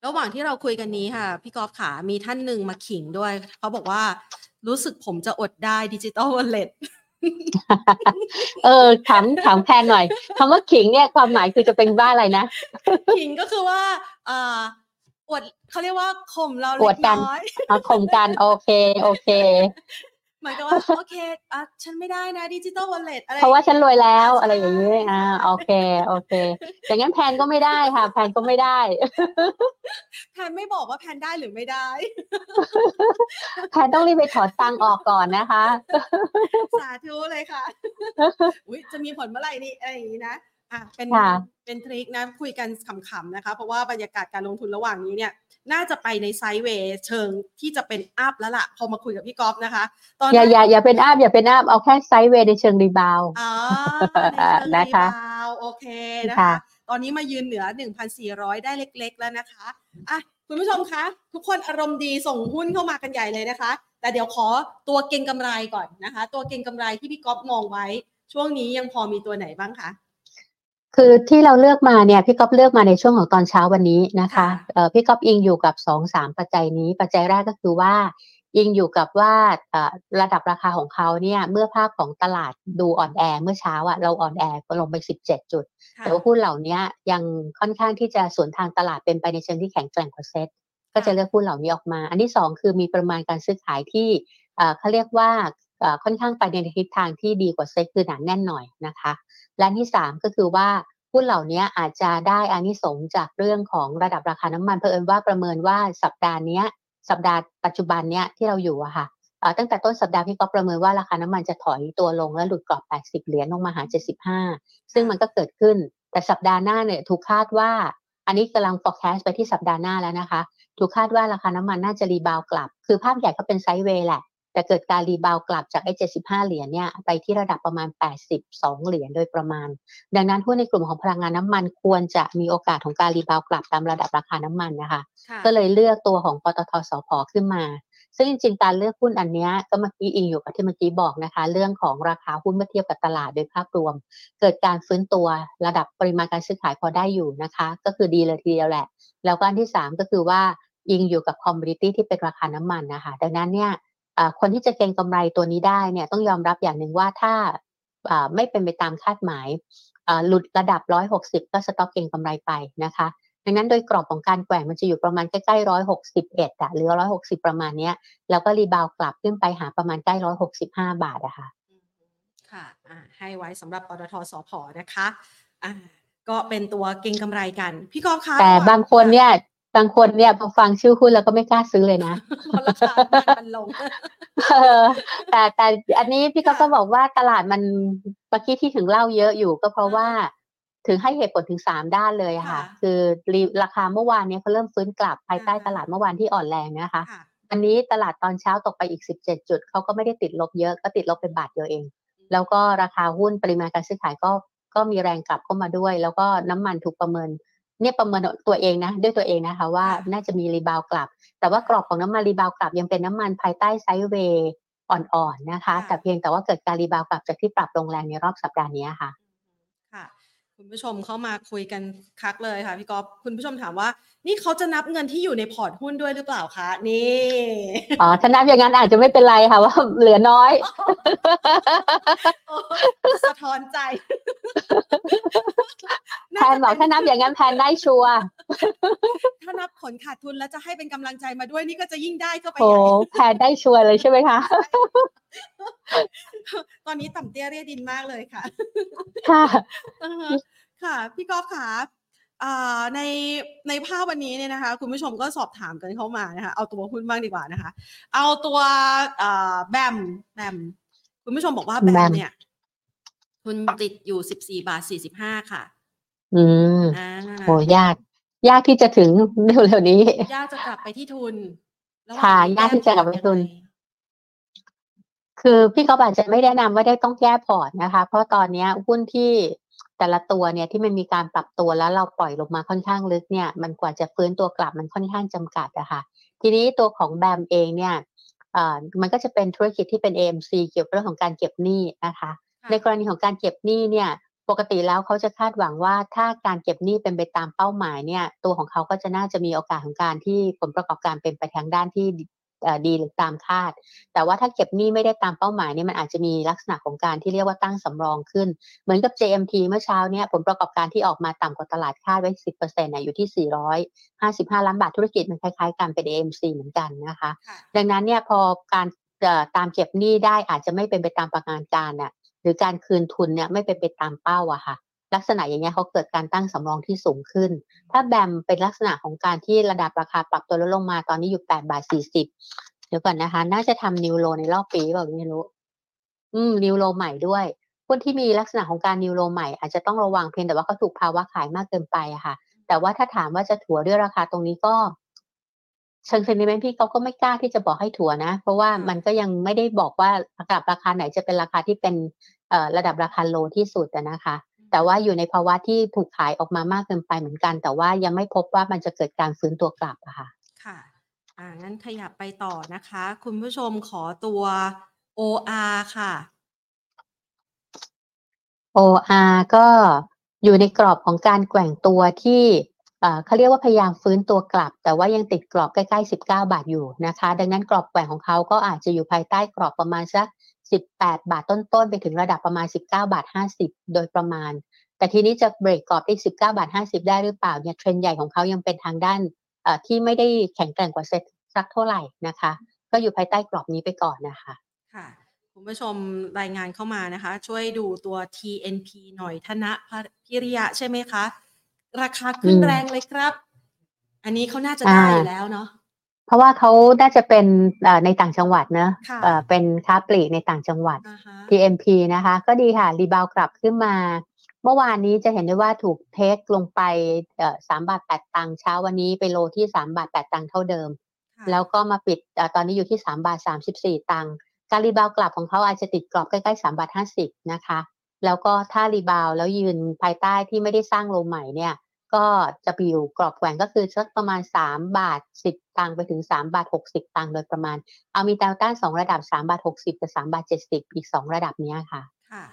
ระหว่างที่เราคุยกันนี้ค่ะ พี่กอล์ฟขามีท่านหนึ่งมาขิงด้วย เขาบอกว่ารู้สึกผมจะอดได้ digital walletเออถามถามแพนหน่อยคำว่าขิงเนี่ยความหมายคือจะเป็นว่าอะไรนะ ขิงก็คือว่าอ่า อวดเขาเรียกว่าข่มเราอวดกันเล็กน้อยเอาข่มกันโอเคโอเคเหมือนกับว่าโอเคอะฉันไม่ได้นะ digital wallet อะไรเพราะว่าฉันรวยแล้วใช่อะไรอย่างนี้อ่าโอเคโอเคอย่างนั้นแพนก็ไม่ได้ค่ะ แพนก็ไม่ได้ แพนไม่บอกว่าแพนได้หรือไม่ได้ แพนต้องรีบไปถอนตังค์ออกก่อนนะคะ สาธุเลยค่ะอุ้ยจะมีผลเมื่อไหร่นี่อะไรอย่างนี้นะ อะเป็นค่ะ เป็น trick นะคุยกันขำๆนะคะ เพราะว่าบรรยากาศการลงทุนระหว่างนี้เนี่ย น่าจะไปใน sideway เชิงที่จะเป็น up แล้วล่ะ พอมาคุยกับพี่กอล์ฟนะคะ ตอนอย่านั้นอย่าอย่าเป็น up อย่าเป็น up เอาแค่ sideway ในเชิง rebound อ๋อในเชิงนะคะรีบาวด์โอเคนะค่ะคะตอนนี้มายืนเหนือ 1,400 ได้เล็ก ๆ แล้วนะคะอะคุณผู้ชมคะ ทุกคนอารมณ์ดีส่งหุ้นเข้ามากันใหญ่เลยนะคะ แต่เดี๋ยวขอตัวเก็งกำไรก่อนนะคะ ตัวเก็งกำไรที่พี่ก๊อฟมองไว้ ช่วงนี้ยังพอมีตัวไหนบ้างคะ คือที่เราเลือกมาเนี่ยพี่ก๊อฟเลือกมาในช่วงของตอนเช้าวันนี้นะคะค่ะเอ่อพี่ก๊อฟอิงอยู่กับสองสามปัจจัยนี้ ปัจจัยแรกก็คือว่ายิงอยู่กับว่าระดับราคาของเขาเนี่ยเมื่อภาพของตลาดดูอ่อนแอเมื่อเช้าอะเราอ่อนแอก็ลงไป 17 จุด แต่ว่าหุ้นเหล่านี้ยังค่อนข้างที่จะสวนทางตลาดเป็นไปในเชิงที่แข็งแกร่งกว่าเซ็ตก็จะเลือกหุ้นเหล่านี้ออกมา อันที่ 2 คือมีประมาณการซื้อขายที่เขาเรียกว่า ค่อนข้างไปในทิศทางที่ดีกว่าเซ็ตคือหนาแน่นหน่อยนะคะ และที่ 3 ก็คือว่าหุ้นเหล่านี้อาจจะได้อานิสงจากเรื่องของระดับราคาน้ำมันเพอิญว่าประเมินว่าสัปดาห์นี้สัปดาห์ปัจจุบันเนี้ยที่เราอยู่อะค่ะตั้งแต่ต้นสัปดาห์พี่ก็ประเมินว่าราคาน้ำมันจะถอยตัวลงและหลุดกรอบ 80 เหรียญลงมาหา 75 ซึ่งมันก็เกิดขึ้น แต่สัปดาห์หน้าเนี่ยถูกคาดว่า อันนี้กำลัง forecast ไปที่สัปดาห์หน้าแล้วนะคะ ถูกคาดว่าราคาน้ำมันน่าจะ rebound กลับ คือภาพใหญ่ก็เป็น sideways แหละ แต่เกิดการ rebound กลับจากไอ้75 เหรียญเนี่ยไปที่ระดับประมาณ 82 เหรียญโดยประมาณ ดังนั้นหุ้นในกลุ่มของพลังงานน้ำมันควรจะมีโอกาสของการ rebound กลับตามระดับราคาน้ำมันนะคะ ก็เลยเลือกตัวของปตท.สผ.ขึ้นมา ซึ่งจริงๆการเลือกหุ้นอันนี้ก็เมื่อกี้อิงอยู่กับที่เมื่อกี้บอกนะคะ เรื่องของราคาหุ้นเมื่อเทียบกับตลาดโดยภาพรวม เกิดการฟื้นตัวระดับปริมาณการซื้อขายพอได้อยู่นะคะ ก็คือดีเลยทีเดียวแหละ แล้วก็อันที่ 3 ก็คือว่าอิงอยู่กับ commodity ที่เป็นราคาน้ำมันนะคะ ดังนั้นเนี่ย คนที่จะเก็งกำไรตัวนี้ได้เนี่ยต้องยอมรับอย่างหนึ่งว่าถ้าไม่เป็นไปตามคาดหมายหลุดระดับ 160 ก็ stop เก็งกำไรไปนะคะดังนั้นโดยกรอบของการแกว่งมันจะอยู่ประมาณใกล้ๆร้อยหกสิบเอ็ดอะหรือร้อยหกสิบประมาณเนี้ย แล้วก็ rebound กลับขึ้นไปหาประมาณใกล้ร้อยหกสิบห้าบาทอะค่ะค่ะอ่าให้ไว้สำหรับปตท.สผ.นะคะอ่าก็เป็นตัวเก็งกำไรกัน พี่กอล์ฟคะแต่บางคนเนี่ย บางคนเนี่ยพอฟังชื่อหุ้นแล้วก็ไม่กล้าซื้อเลยนะราคามันลงแต่แต่อันนี้พี่ก็ก็บอกว่าตลาดมันเมื่อกี้ที่ถึงเล่าเยอะอยู่ก็เพราะว่า ถึงให้เหตุผลถึงสามด้านเลยค่ะ คือราคาเมื่อวานนี้เขาเริ่มฟื้นกลับภายใต้ตลาดเมื่อวานที่อ่อนแรงนะคะอันนี้ตลาดตอนเช้าตกไปอีก 17 จุด เขาก็ไม่ได้ติดลบเยอะ ก็ติดลบเป็นบาทเดียวเอง แล้วก็ราคาหุ้นปริมาณการซื้อขายก็ก็มีแรงกลับเข้ามาด้วย แล้วก็น้ำมันถูกประเมิน เนี่ยประเมินตัวเองนะด้วยตัวเองนะคะว่าน่าจะมีรีบาวกลับ แต่ว่ากรอบของน้ำมัน rebound กลับ ยังเป็นน้ำมันภายใต้ sideways อ่อนๆนะคะ แต่เพียงแต่ว่าเกิดการ rebound กลับจากที่ปรับลงแรงในรอบสัปดาห์นี้ค่ะ คุณผู้ชมเข้ามาคุยกันคึกคักเลยค่ะพี่ก๊อฟคุณผู้ชมถามว่า นี่เขาจะนับเงินที่อยู่ในพอร์ตหุ้นด้วยหรือเปล่าคะนี่อ๋อถ้านับอย่างนั้นอาจจะไม่เป็นไรค่ะว่าเหลือน้อยสะท้อนใจแพนบอกถ้านับอย่างนั้นแพนได้ sureถ้านับผลขาดทุนแล้วจะให้เป็นกำลังใจมาด้วยนี่ก็จะยิ่งได้เข้าไปโอ้แพนได้ชัวเลยใช่ไหมคะตอนนี้ต่ำเตี้ยเรียดินมากเลยค่ะ ค่ะ ค่ะ พี่กอล์ฟค่ะในในภาพวันนี้เนี่ยนะคะ คุณผู้ชมก็สอบถามกันเข้ามานะคะ เอาตัวหุ้นบ้างดีกว่านะคะ เอาตัวแบมแบมคุณผู้ชมบอกว่าแบมเนี่ยคุณติดอยู่สิบสี่บาทสี่สิบห้าค่ะ อืมโหยาก ยากที่จะถึงเร็วๆนี้ ยากจะกลับไปที่ทุนค่ะยากที่จะกลับไปทุน คือพี่ก็อาจจะไม่แนะนำว่าได้ต้องแก้พอร์ตนะคะ เพราะตอนนี้หุ้นที่ แต่ละตัวเนี่ยที่มันมีการปรับตัวแล้วเราปล่อยลงมาค่อนข้างลึกเนี่ยมันกว่าจะฟื้นตัวกลับมันค่อนข้างจำกัดอะคะ่ะ ทีนี้ตัวของแบมเองเนี่ยมันก็จะเป็นธุรกิจที่เป็น AMC เกี่ยวกับเรื่องของการเก็บหนี้นะคะ ในกรณีของการเก็บหนี้เนี่ยปกติแล้วเขาจะคาดหวังว่าถ้าการเก็บหนี้เป็นไปตามเป้าหมายเนี่ยตัวของเขาก็จะน่าจะมีโอกาสของการที่ผลประกอบการเป็นไปทางด้านที่ ดีหรือตามคาด แต่ว่าถ้าเก็บหนี้ไม่ได้ตามเป้าหมายนี่มันอาจจะมีลักษณะของการที่เรียกว่าตั้งสำรองขึ้น เหมือนกับ JMT เมื่อเช้านี้ผลประกอบการที่ออกมาต่ำกว่าตลาดคาดไว้ 10%เนี่ยอยู่ที่ 455 ล้านบาทธุรกิจมันคล้ายๆกันเป็น AMC เหมือนกันนะคะ ดังนั้นเนี่ยพอการตามเก็บหนี้ได้อาจจะไม่เป็นไปตามประมาณการน่ะหรือการคืนทุนเนี่ยไม่เป็นไปตามเป้าอะค่ะ ลักษณะอย่างเงี้ยเขาเกิดการตั้งสำรองที่สูงขึ้น ถ้าแบมเป็นลักษณะของการที่ระดับราคาปรับตัวลดลงมาตอนนี้อยู่8บาท40เดี๋ยวก่อนนะคะ น่าจะทำนิวโลในรอบปีเปล่าไม่รู้ อืม นิวโลใหม่ด้วยคนที่มีลักษณะของการนิวโลใหม่อาจจะต้องระวังเพียงแต่ว่าเขาถูกภาวะขายมากเกินไปอะค่ะ แต่ว่าถ้าถามว่าจะถัวด้วยราคาตรงนี้ก็ เชิงเซนิเมนต์พี่เขาก็ไม่กล้าที่จะบอกให้ถัวนะ เพราะว่ามันก็ยังไม่ได้บอกว่าระดับราคาไหนจะเป็นราคาที่เป็นเอ่อระดับราคาโลที่สุดนะคะ แต่ว่าอยู่ในภาวะที่ถูกขายออกมามากเกินไปเหมือนกัน แต่ว่ายังไม่พบว่ามันจะเกิดการฟื้นตัวกลับอะค่ะค่ะอ่างั้นขยับไปต่อนะคะ คุณผู้ชมขอตัว OR ค่ะ OR ก็อยู่ในกรอบของการแกว่งตัวที่เอ่อเขาเรียกว่าพยายามฟื้นตัวกลับ แต่ว่ายังติดกรอบใกล้ๆ 19 บาทอยู่นะคะ ดังนั้นกรอบแกว่งของเขาก็อาจจะอยู่ภายใต้กรอบประมาณสัก 18 บาทต้นๆ ไปถึงระดับประมาณ 19 บาท 50 โดยประมาณ แต่ทีนี้จะเบรกกรอบที่ 19 บาท 50 ได้หรือเปล่าเนี่ยเทรนด์ใหญ่ของเขายังเป็นทางด้านเอ่อที่ไม่ได้แข็งแกร่งกว่าเซ็ตสักเท่าไหร่นะคะ ก็อยู่ภายใต้กรอบนี้ไปก่อนนะคะค่ะคุณผู้ชมรายงานเข้ามานะคะ ช่วยดูตัว TNP หน่อยธนะพิริยะใช่ไหมคะ ราคาขึ้นอืมแรงเลยครับ อันนี้เขาน่าจะได้อ่าอยู่แล้วเนาะ เพราะว่าเขาน่าจะเป็นเอ่อในต่างจังหวัดเนอะค่ะเอ่อเป็นค้าปลีกในต่างจังหวัดอ่าฮะ TMP นะคะ ก็ดีค่ะ รีบาวกลับขึ้นมา เมื่อวานนี้จะเห็นได้ว่าถูกเทคลงไปเอ่อสามบาทแปดตังค์เช้าวันนี้ไปโลที่สามบาทแปดตังค์เท่าเดิมค่ะแล้วก็มาปิดเอ่อตอนนี้อยู่ที่สามบาทสามสิบสี่ตังค์การ rebound กลับของเขาอาจจะติดกรอบใกล้ๆสามบาทห้าสิบนะคะ แล้วก็ถ้า rebound แล้วยืนภายใต้ที่ไม่ได้สร้าง low ใหม่เนี่ย ก็จะไปอยู่กรอบแกว่งก็คือสักประมาณสามบาทสิบตังค์ไปถึงสามบาทหกสิบตังค์โดยประมาณ เอามีแนวต้านสองระดับสามบาทหกสิบกับสามบาทเจ็ดสิบอีกสองระดับนี้ค่ะ ค่ะ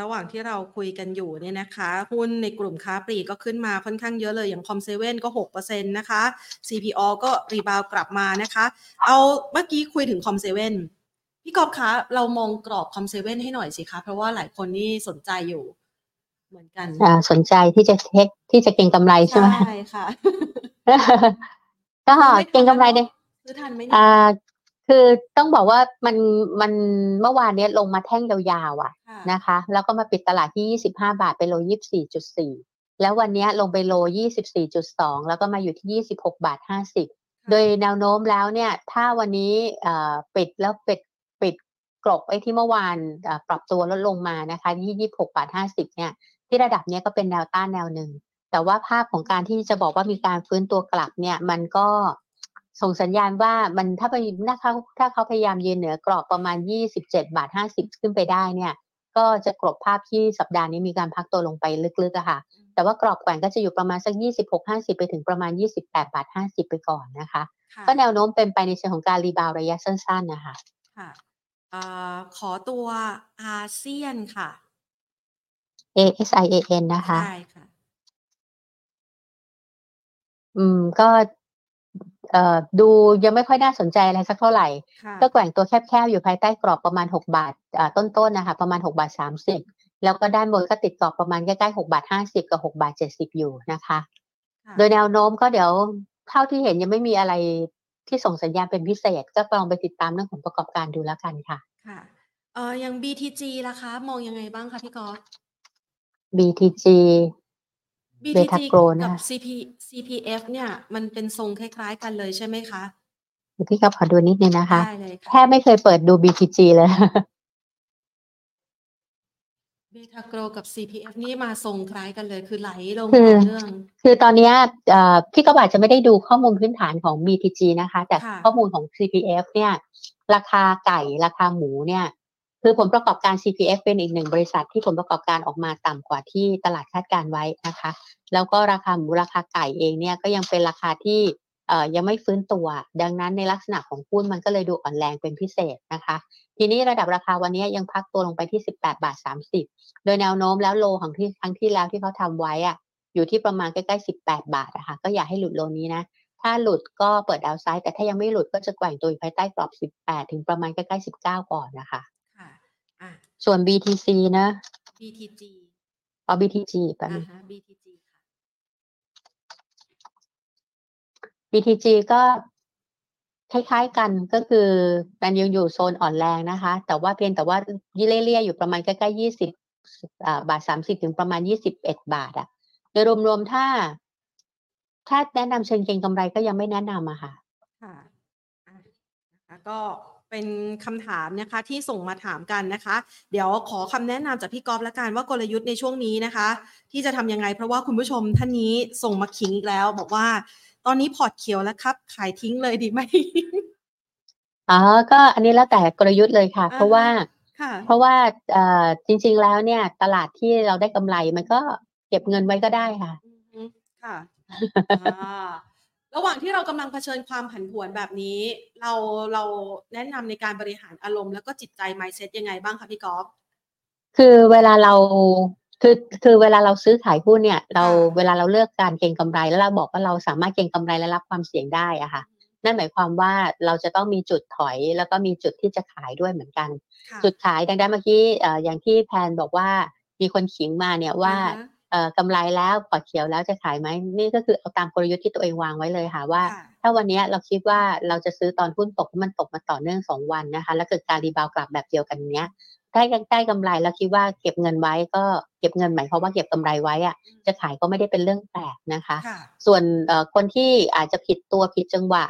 ระหว่างที่เราคุยกันอยู่เนี่ยนะคะหุ้นในกลุ่มค้าปลีกก็ขึ้นมาค่อนข้างเยอะเลยอย่าง COM7ก็6%นะคะ CPO ก็รีบาวกลับมานะคะ เอาเมื่อกี้คุยถึง COM7 พี่ก๊อฟคะเรามองกรอบ COM7 ให้หน่อยสิคะ เพราะว่าหลายคนนี่สนใจอยู่ เหมือนกันอ่าสนใจที่จะเทคที่จะเก็งกำไรใช่ไหมใช่ค่ะ ก็เก็งกำไรเนี่ยซื้อทันไหมเนี่ยอ่าคือต้องบอกว่ามันมันเมื่อวานเนี้ยลงมาแท่งยาวๆอะค่ะนะคะ แล้วก็มาปิดตลาดที่ 25 บาทไป low 24.4 แล้ววันเนี้ยลงไปโล 24.2 แล้วก็มาอยู่ที่ 26 บาท 50 โดยแนวโน้มแล้วเนี่ย ถ้าวันนี้เอ่อปิดแล้วปิดปิดกรบไอ้ที่เมื่อวานเอ่อปรับตัวลดลงมานะคะที่ 26 บาท 50 เนี่ย ที่ระดับเนี้ยก็เป็นแนวต้านแนวหนึ่ง แต่ว่าภาพของการที่จะบอกว่ามีการฟื้นตัวกลับเนี่ย มันก็ส่งสัญญาณว่ามันถ้าไปถ้าเขาถ้าเขาพยายามยืนเหนือกรอบประมาณ 27 บาท 50 ขึ้นไปได้เนี่ย ก็จะกลบภาพที่สัปดาห์นี้มีการพักตัวลงไปลึกๆอะค่ะ แต่ว่ากรอบแกว่งก็จะอยู่ประมาณสัก 26 50 ไปถึงประมาณ 28 บาท 50 ไปก่อนนะคะค่ะก็แนวโน้มเป็นไปในเชิงของการ rebound ระยะสั้นๆนะคะค่ะอ่าขอตัว ASIAN ค่ะ ASIAN นะคะ ใช่ค่ะ อืม ก็ เอ่อ ดูยังไม่ค่อยน่าสนใจอะไรสักเท่าไหร่ ค่ะ ก็แกว่งตัวแคบๆ อยู่ภายใต้กรอบประมาณ6บาทอ่าต้นๆนะคะ ประมาณ6บาท30แล้วก็ด้านบนก็ติดกรอบประมาณใกล้ๆ6บาท50กับ6บาท70อยู่นะคะ ค่ะ โดยแนวโน้มก็เดี๋ยวเท่าที่เห็นยังไม่มีอะไรที่ส่งสัญญาณเป็นพิเศษ ก็ลองไปติดตามเรื่องของประกอบการดูแล้วกันค่ะ ค่ะ เอ่อยัง BTG ล่ะคะ มองยังไงบ้างคะพี่กอฟ BTG BTG เบทาโกรนะกับ คะ CP CPF เนี่ย มันเป็นทรงคล้ายๆกันเลยใช่ไหมคะ เดี๋ยวพี่ครับขอดูนิดนึงนะคะ ได้เลยแทค่ะบไม่เคยเปิดดู BTG เลย เบทาโกรกับ CPF นี่มาทรงคล้ายกันเลยคือไหลลงคือ ต่อเนื่อง คือตอนเนี้ยเอ่อพี่ก็อาจจะไม่ได้ดูข้อมูลพื้นฐานของ BTG นะคะ แต่ค่ะ ข้อมูลของ CPF เนี่ย ราคาไก่ราคาหมูเนี่ย คือผลประกอบการ CPF เป็นอีกหนึ่งบริษัทที่ผลประกอบการออกมาต่ำกว่าที่ตลาดคาดการไว้นะคะ แล้วก็ราคาหมูราคาไก่เองเนี่ยก็ยังเป็นราคาที่ยังไม่ฟื้นตัว ดังนั้นในลักษณะของหุ้นมันก็เลยดูอ่อนแรงเป็นพิเศษนะคะ ทีนี้ระดับราคาวันนี้ยังพักตัวลงไปที่ 18 บาท 30 โดยแนวโน้มแล้วโลของที่ครั้งที่แล้วที่เขาทำไว้อะอยู่ที่ประมาณใกล้ๆ 18 บาทอะคะก็อย่าให้หลุดโลนี้นะ ถ้าหลุดก็เปิดดาวไซด์แต่ถ้ายังไม่หลุดก็จะแกว่งตัวอยู่ภายใต้กรอบ 18 ถึงประมาณใกล้ๆ 19 ก่อนนะคะ ส่วน BTC นะ BTG เอา BTG แป๊บนึอ่างฮะ BTG ค่ะ BTG ก็คล้ายๆกันก็คือมันยังอยู่โซนอ่อนแรงนะคะ แต่ว่าเพียงแต่ว่ายี่เลี่ยๆอยู่ประมาณใกล้ๆยี่สิบอ่าบาทสามสิบถึงประมาณยี่สิบเอ็ดบาทอะโดยรวมๆถ้า ถ้าแนะนำเชิงเก็งกำไรก็ยังไม่แนะนำอะค่ะ ค่ะอะนะคะก็ เป็นคำถามนะคะที่ส่งมาถามกันนะคะ เดี๋ยวขอคำแนะนำจากพี่กอฟละกันว่ากลยุทธ์ในช่วงนี้นะคะ ที่จะทำยังไง เพราะว่าคุณผู้ชมท่านนี้ส่งมาขิงอีกแล้ว บอกว่า ตอนนี้พอร์ตเขียวแล้วครับ ขายทิ้งเลยดีไหมอ๋อก็อันนี้แล้วแต่กลยุทธ์เลยค่ะอ่าเพราะว่าค่ะเพราะว่าเอ่อจริง ๆแล้วเนี่ย ตลาดที่เราได้กำไรมันก็เก็บเงินไว้ก็ได้ค่ะอือฮึค่ะอ่า ระหว่างที่เรากำลังเผชิญความผันผวนแบบนี้ เราเราแนะนำในการบริหารอารมณ์แล้วก็จิตใจ mindset ยังไงบ้างคะพี่กอฟคือเวลาเราคือคือเวลาเราซื้อขายหุ้นเนี่ย เราเวลาเราเลือกการเก็งกำไรแล้วเราบอกว่าเราสามารถเก็งกำไรและรับความเสี่ยงได้อะค่ะ นั่นหมายความว่าเราจะต้องมีจุดถอย แล้วก็มีจุดที่จะขายด้วยเหมือนกัน จุดขายดังนั้นเมื่อกี้อย่างที่แพนบอกว่ามีคนขิงมาเนี่ยว่า กำไรแล้วพอร์ตเขียวแล้วจะขายไหมนี่ก็คือเอาตามกลยุทธ์ที่ตัวเองวางไว้เลยค่ะว่า ถ้าวันนี้เราคิดว่าเราจะซื้อตอนหุ้นตกมันตกมาต่อเนื่องสองวันนะคะ แล้วเกิดการ rebound กลับแบบเดียวกันเนี้ยได้ได้กำไรแล้วคิดว่าเก็บเงินไว้ก็เก็บเงินหมายความว่าเก็บกำไรไว้อะจะขายก็ไม่ได้เป็นเรื่องแปลกนะคะ ส่วนคนที่อาจจะผิดตัวผิดจังหวะ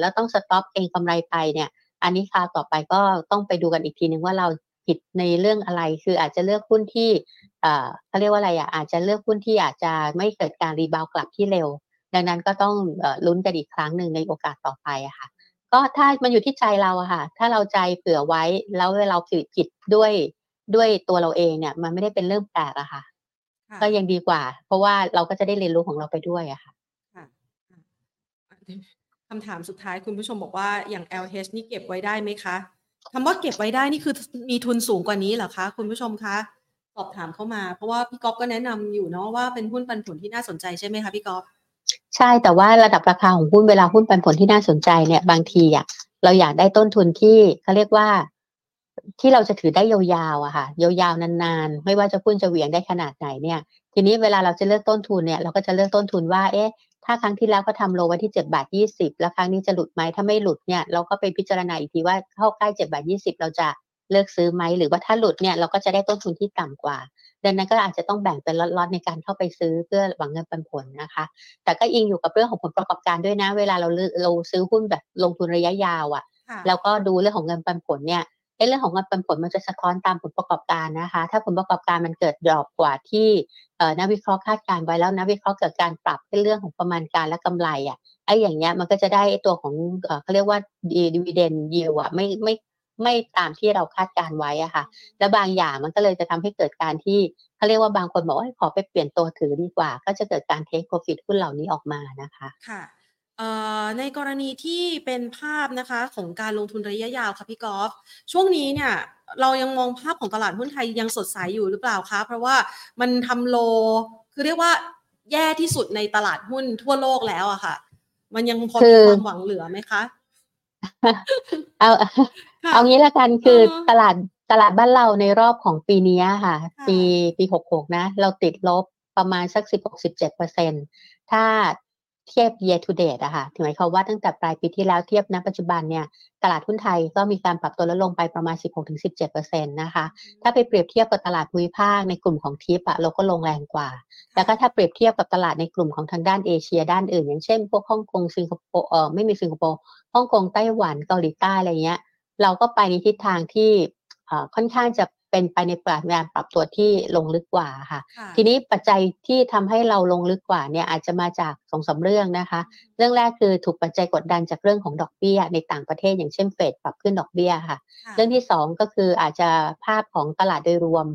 แล้วต้อง stop เก็งกำไรไปเนี่ย อันนี้คราวต่อไปก็ต้องไปดูกันอีกทีนึงว่าเรา ผิดในเรื่องอะไร คืออาจจะเลือกหุ้นที่เขาเรียกว่าอะไรอะอาจจะเลือกหุ้นที่อาจจะไม่เกิดการรีบาวกลับที่เร็ว ดังนั้นก็ต้องลุ้นกันอีกครั้งหนึ่งในโอกาสต่อไปอะค่ะก็ถ้ามันอยู่ที่ใจเราอะค่ะ ถ้าเราใจเผื่อไว้แล้วเราผิดผิดด้วยด้วยตัวเราเองเนี่ย มันไม่ได้เป็นเรื่องแปลกอะค่ะ ก็ยังดีกว่า เพราะว่าเราก็จะได้เรียนรู้ของเราไปด้วยอะค่ะคำถามสุดท้ายคุณผู้ชมบอกว่าอย่าง LH นี่เก็บไว้ได้ไหมคะ คำว่าเก็บไว้ได้นี่คือมีทุนสูงกว่านี้เหรอคะ คุณผู้ชมคะสอบถามเข้ามา เพราะว่าพี่ก๊อฟก็แนะนำอยู่เนาะว่าเป็นหุ้นปันผลที่น่าสนใจใช่ไหมคะพี่ก๊อฟใช่แต่ว่าระดับราคาของหุ้นเวลาหุ้นปันผลที่น่าสนใจเนี่ยบางทีอะเราอยากได้ต้นทุนที่เขาเรียกว่าที่เราจะถือได้ยาวๆอะค่ะยาวๆนานๆ ไม่ว่าจะหุ้นจะเหวี่ยงได้ขนาดไหนเนี่ย ทีนี้เวลาเราจะเลือกต้นทุนเนี่ย เราก็จะเลือกต้นทุนว่า เอ๊ะ ถ้าครั้งที่แล้วก็ทำโลไว้ที่เจ็ดบาทยี่สิบแล้วครั้งนี้จะหลุดไหมถ้าไม่หลุดเนี่ยเราก็ไปพิจารณาอีกทีว่าเข้าใกล้เจ็ดบาทยี่สิบเราจะเลิกซื้อไหมหรือว่าถ้าหลุดเนี่ยเราก็จะได้ต้นทุนที่ต่ำกว่า ดังนั้นก็อาจจะต้องแบ่งเป็นล็อตๆในการเข้าไปซื้อเพื่อหวังเงินปันผลนะคะ แต่ก็อิงอยู่กับเรื่องของผลประกอบการด้วยนะ เวลาเราเราซื้อหุ้นแบบลงทุนระยะยาวอะ่ะ แล้วก็ดูเรื่องของเงินปันผลเนี่ย เรื่องของเงินปันผลมันจะสะท้อนตามผลประกอบการนะคะ ถ้าผลประกอบการมันเกิดดรอปกว่าที่นักวิเคราะห์คาดการไว้แล้วนักวิเคราะห์เกิดการปรับในเรื่องของประมาณการและกำไรอะไอ้อย่างเงี้ยมันก็จะได้ตัวของเขาเรียกว่าดีเวเดนยิวอะไม่ไม่ไม่ตามที่เราคาดการไว้อะค่ะ แล้วบางอย่างมันก็เลยจะทำให้เกิดการที่เขาเรียกว่าบางคนบอกว่าขอไปเปลี่ยนตัวถือดีกว่า ก็จะเกิดการเทคโปรฟิตหุ้นเหล่านี้ออกมานะคะ ค่ะ ในกรณีที่เป็นภาพนะคะของการลงทุนระยะยาวค่ะพี่กอล์ฟช่วงนี้เนี่ยเรายังมองภาพของตลาดหุ้นไทยยังสดใสอยู่หรือเปล่าคะเพราะว่ามันทำโล คือเรียกว่าแย่ที่สุดในตลาดหุ้นทั่วโลกแล้วอะค่ะ มันยังพอมีความหวังเหลือไหมคะเอาเอางี้ละกันคือตลาดตลาดบ้านเราในรอบของปีนี้ค่ะ ปีปีหกหกนะ เราติดลบประมาณสักสิบหกสิบเจ็ดเปอร์เซ็นถ้า เทียบ year to date อะค่ะถึงหมายความว่าตั้งแต่ปลายปีที่แล้วเทียบณปัจจุบันเนี่ยตลาดหุ้นไทยก็มีการปรับตัวลดลงไปประมาณ 16-17%นะคะ ถ้าไปเปรียบเทียบกับตลาดภูมิภาคในกลุ่มของทิปอะเราก็ลงแรงกว่า แล้วก็ถ้าเปรียบเทียบกับตลาดในกลุ่มของทางด้านเอเชียด้านอื่น อย่างเช่นพวกฮ่องกงสิงคโปร์เออไม่มีสิงคโปร์ฮ่องกงไต้หวันเกาหลีใต้อะไรเงี้ยเราก็ไปในทิศทางที่ค่อนข้างจะ เป็นไปในปการปรับตัวที่ลงลึกกว่าค่ะ ทีนี้ปัจจัยที่ทำให้เราลงลึกกว่าเนี่ยอาจจะมาจากสองสาเรื่องนะคะ เรื่องแรกคือถูกปัจจัยกดดันจากเรื่องของดอกเบี้ย ในต่างประเทศอย่างเช่นเฟดปรับขึ้นดอกเบี้ยค่ะ เรื่องที่สองก็คืออาจจะภาพของตลาดโดยรวม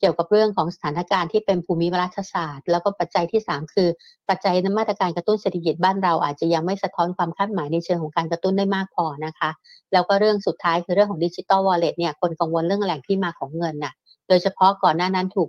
เกี่ยวกับเรื่องของสถานการณ์ที่เป็นภูมิรัฐศาสตร์ แล้วก็ปัจจัยที่ 3 คือ ปัจจัยนมาตรการกระตุ้นเศรษฐกิจบ้านเราอาจจะยังไม่สะท้อนความคาดหมายในเชิงของการกระตุ้นได้มากพอนะคะ แล้วก็เรื่องสุดท้ายคือเรื่องของดิจิตอลวอลเล็ตเนี่ยคนกังวลเรื่องแหล่งที่มาของเงินน่ะ โดยเฉพาะก่อนหน้านั้นถูก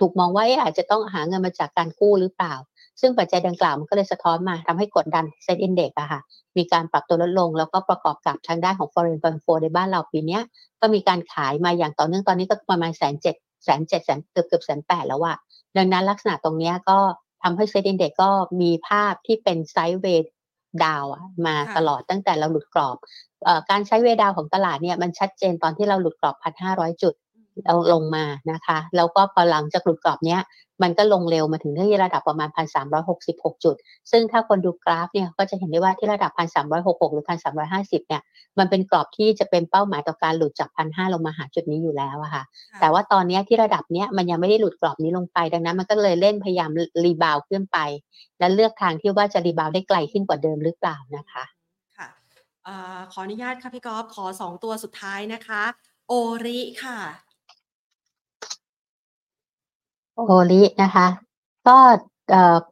ถูกมองว่าอาจจะต้องหาเงินมาจากการกู้หรือเปล่า ซึ่งปัจจัยดังกล่าวมันก็เลยสะท้อนมาทำให้กดดันเซ็นอินเด็กอะค่ะมีการปรับตัวลดลง แล้วก็ประกอบกับทางด้านของ foreign fund flow ในบ้านเราปีนี้ก็มีการขายมาอย่างต่อเนื่องตอนนี้ก็ประมาณแสนเจ็ด แสนเจ็ดแสนเกือบเกือบแสนแปดแล้วอะดังนั้นลักษณะตรงนี้ก็ทำให้เซ็นดินเด็กก็มีภาพที่เป็นไซด์เวดดาวมาตลอดตั้งแต่เราหลุดกรอบอการใช้เวดาวของตลาดเนี่ยมันชัดเจนตอนที่เราหลุดกรอบพันห้าร้อยจุด เราลงมานะคะ แล้วก็พอหลังจากหลุดกรอบเนี้ย มันก็ลงเร็วมาถึงที่ระดับประมาณพันสามร้อยหกสิบหกจุด ซึ่งถ้าคนดูกราฟเนี่ยก็จะเห็นได้ว่าที่ระดับพันสามร้อยหกหกหรือพันสามร้อยห้าสิบเนี่ย มันเป็นกรอบที่จะเป็นเป้าหมายต่อการหลุดจากพันห้าลงมาหาจุดนี้อยู่แล้วอะค่ะ แต่ว่าตอนนี้ที่ระดับเนี้ยมันยังไม่ได้หลุดกรอบนี้ลงไป ดังนั้นมันก็เลยเล่นพยายามรีบาวขึ้นไป และเลือกทางที่ว่าจะรีบาวได้ไกลขึ้นกว่าเดิมหรือเปล่านะคะค่ะขออนุญาตค่ะพี่กอล์ฟขอสองตัวสุดท้ายนะคะ โอริค่ะ โอรินะคะ ก็